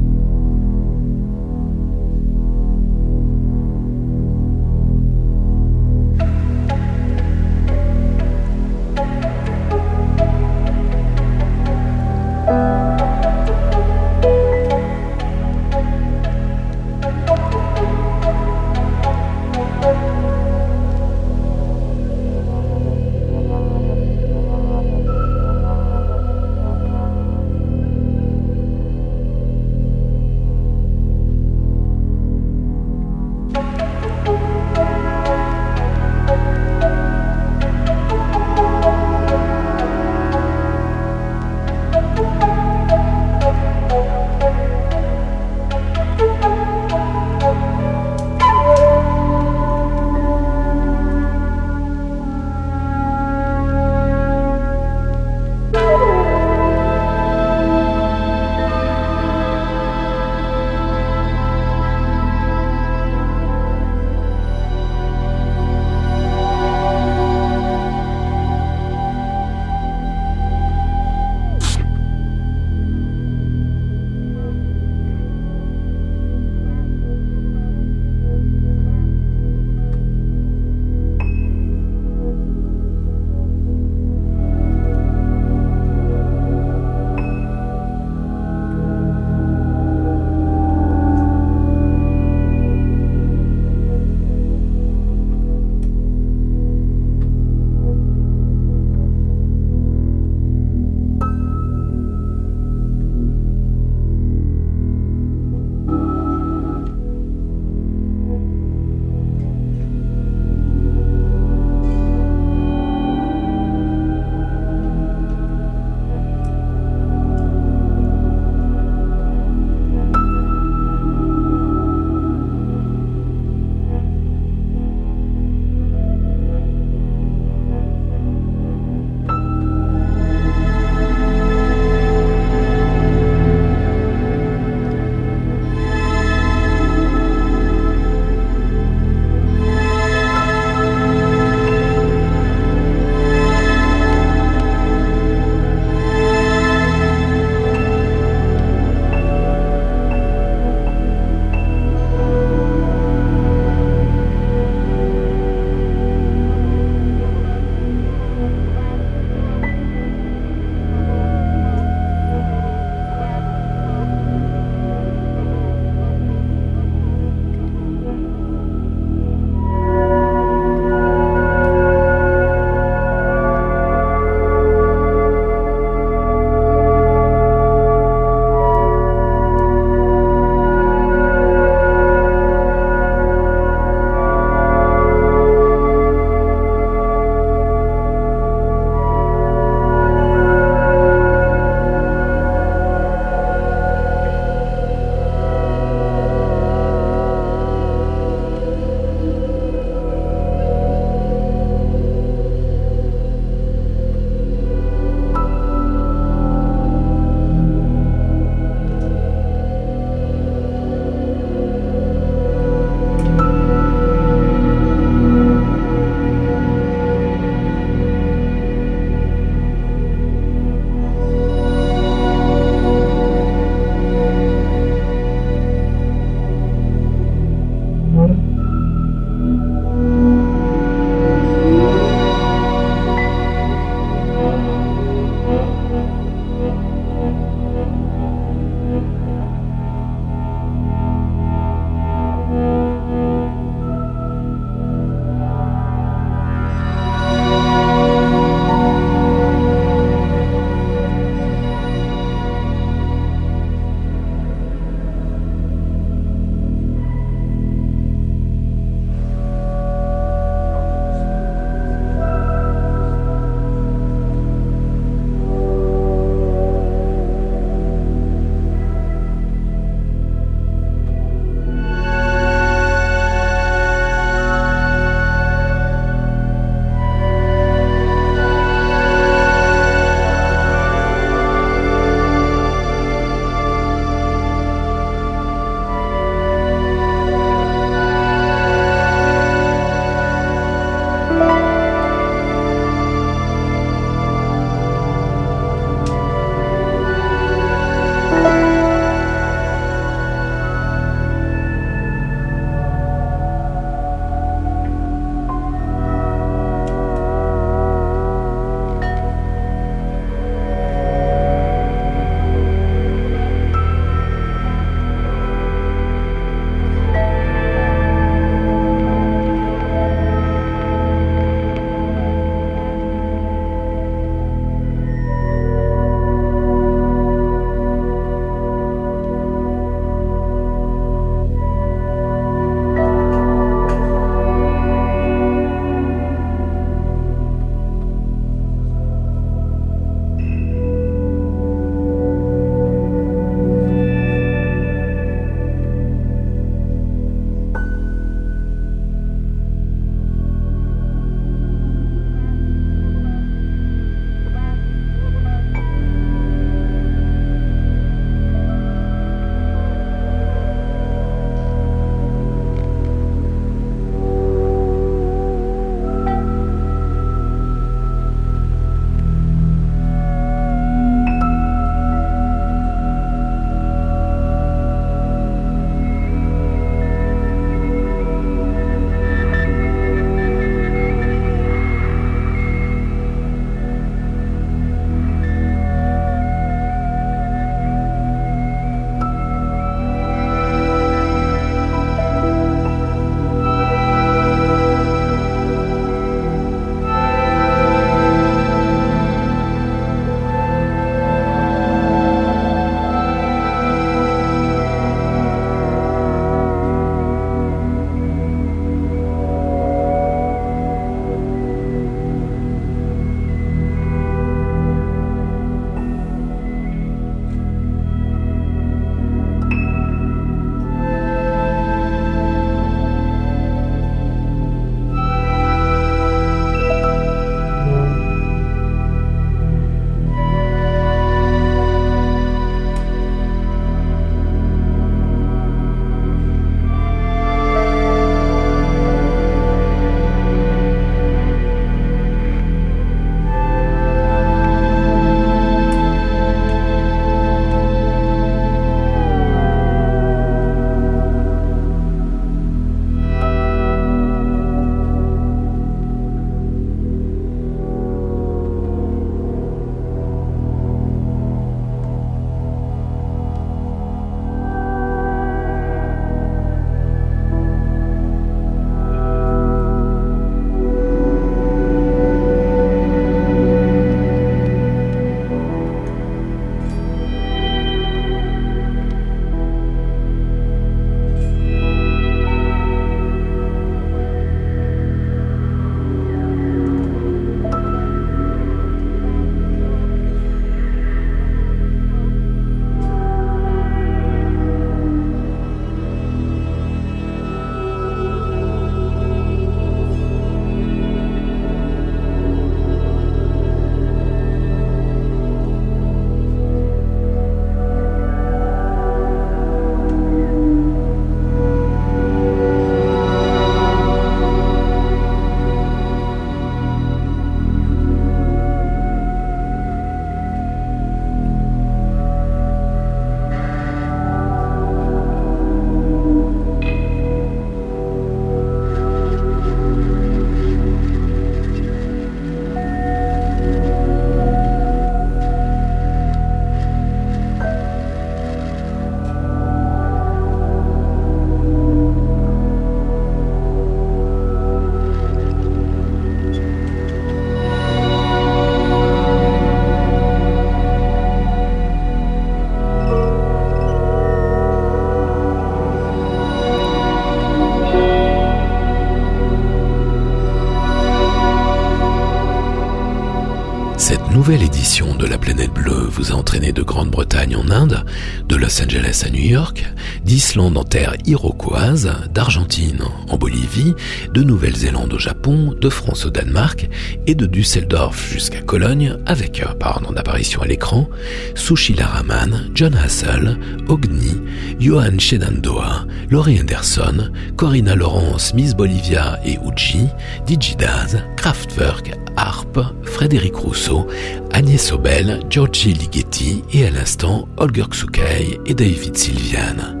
Nouvelle édition de La Planète Bleue vous a entraîné de Grande-Bretagne en Inde, de Los Angeles à New York, d'Islande en terre iroquoise, d'Argentine en Bolivie, de Nouvelle-Zélande au Japon, de France au Danemark et de Düsseldorf jusqu'à Cologne avec, euh, par ordre d'apparition à l'écran, Sushila Raman, John Hassel, Ogni, Johan Shedandoa, Laurie Anderson, Corinna Laurence, Miss Bolivia et Uji, Digidaz, Kraftwerk, Harp, Frédéric Rousseau, Agnès Obel, Giorgi Ligeti et à l'instant Holger Xukai et David Sylviane.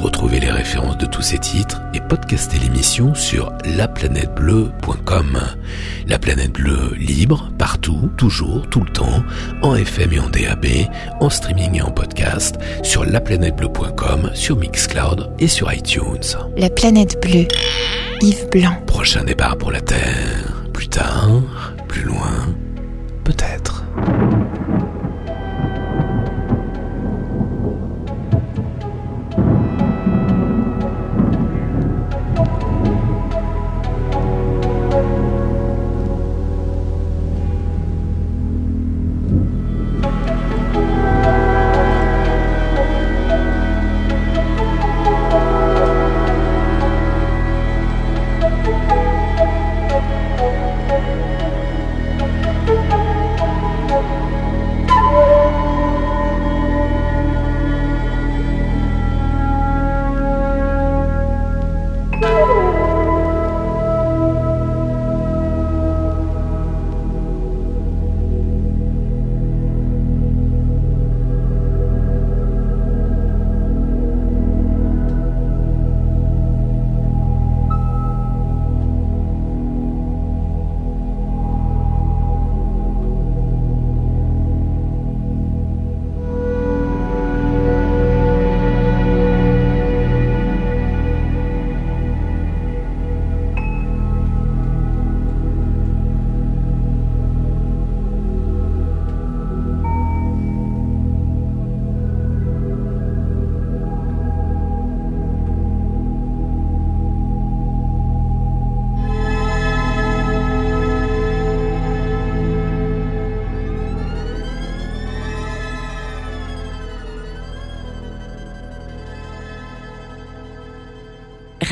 Retrouvez les références de tous ces titres et podcastez l'émission sur laplanètebleu.com. La planète bleue libre, partout, toujours, tout le temps, en FM et en DAB, en streaming et en podcast, sur laplanètebleu.com, sur Mixcloud et sur iTunes. La planète bleue, Yves Blanc. Prochain départ pour la Terre. Plus tard, plus loin, peut-être.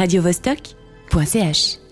radiovostok.ch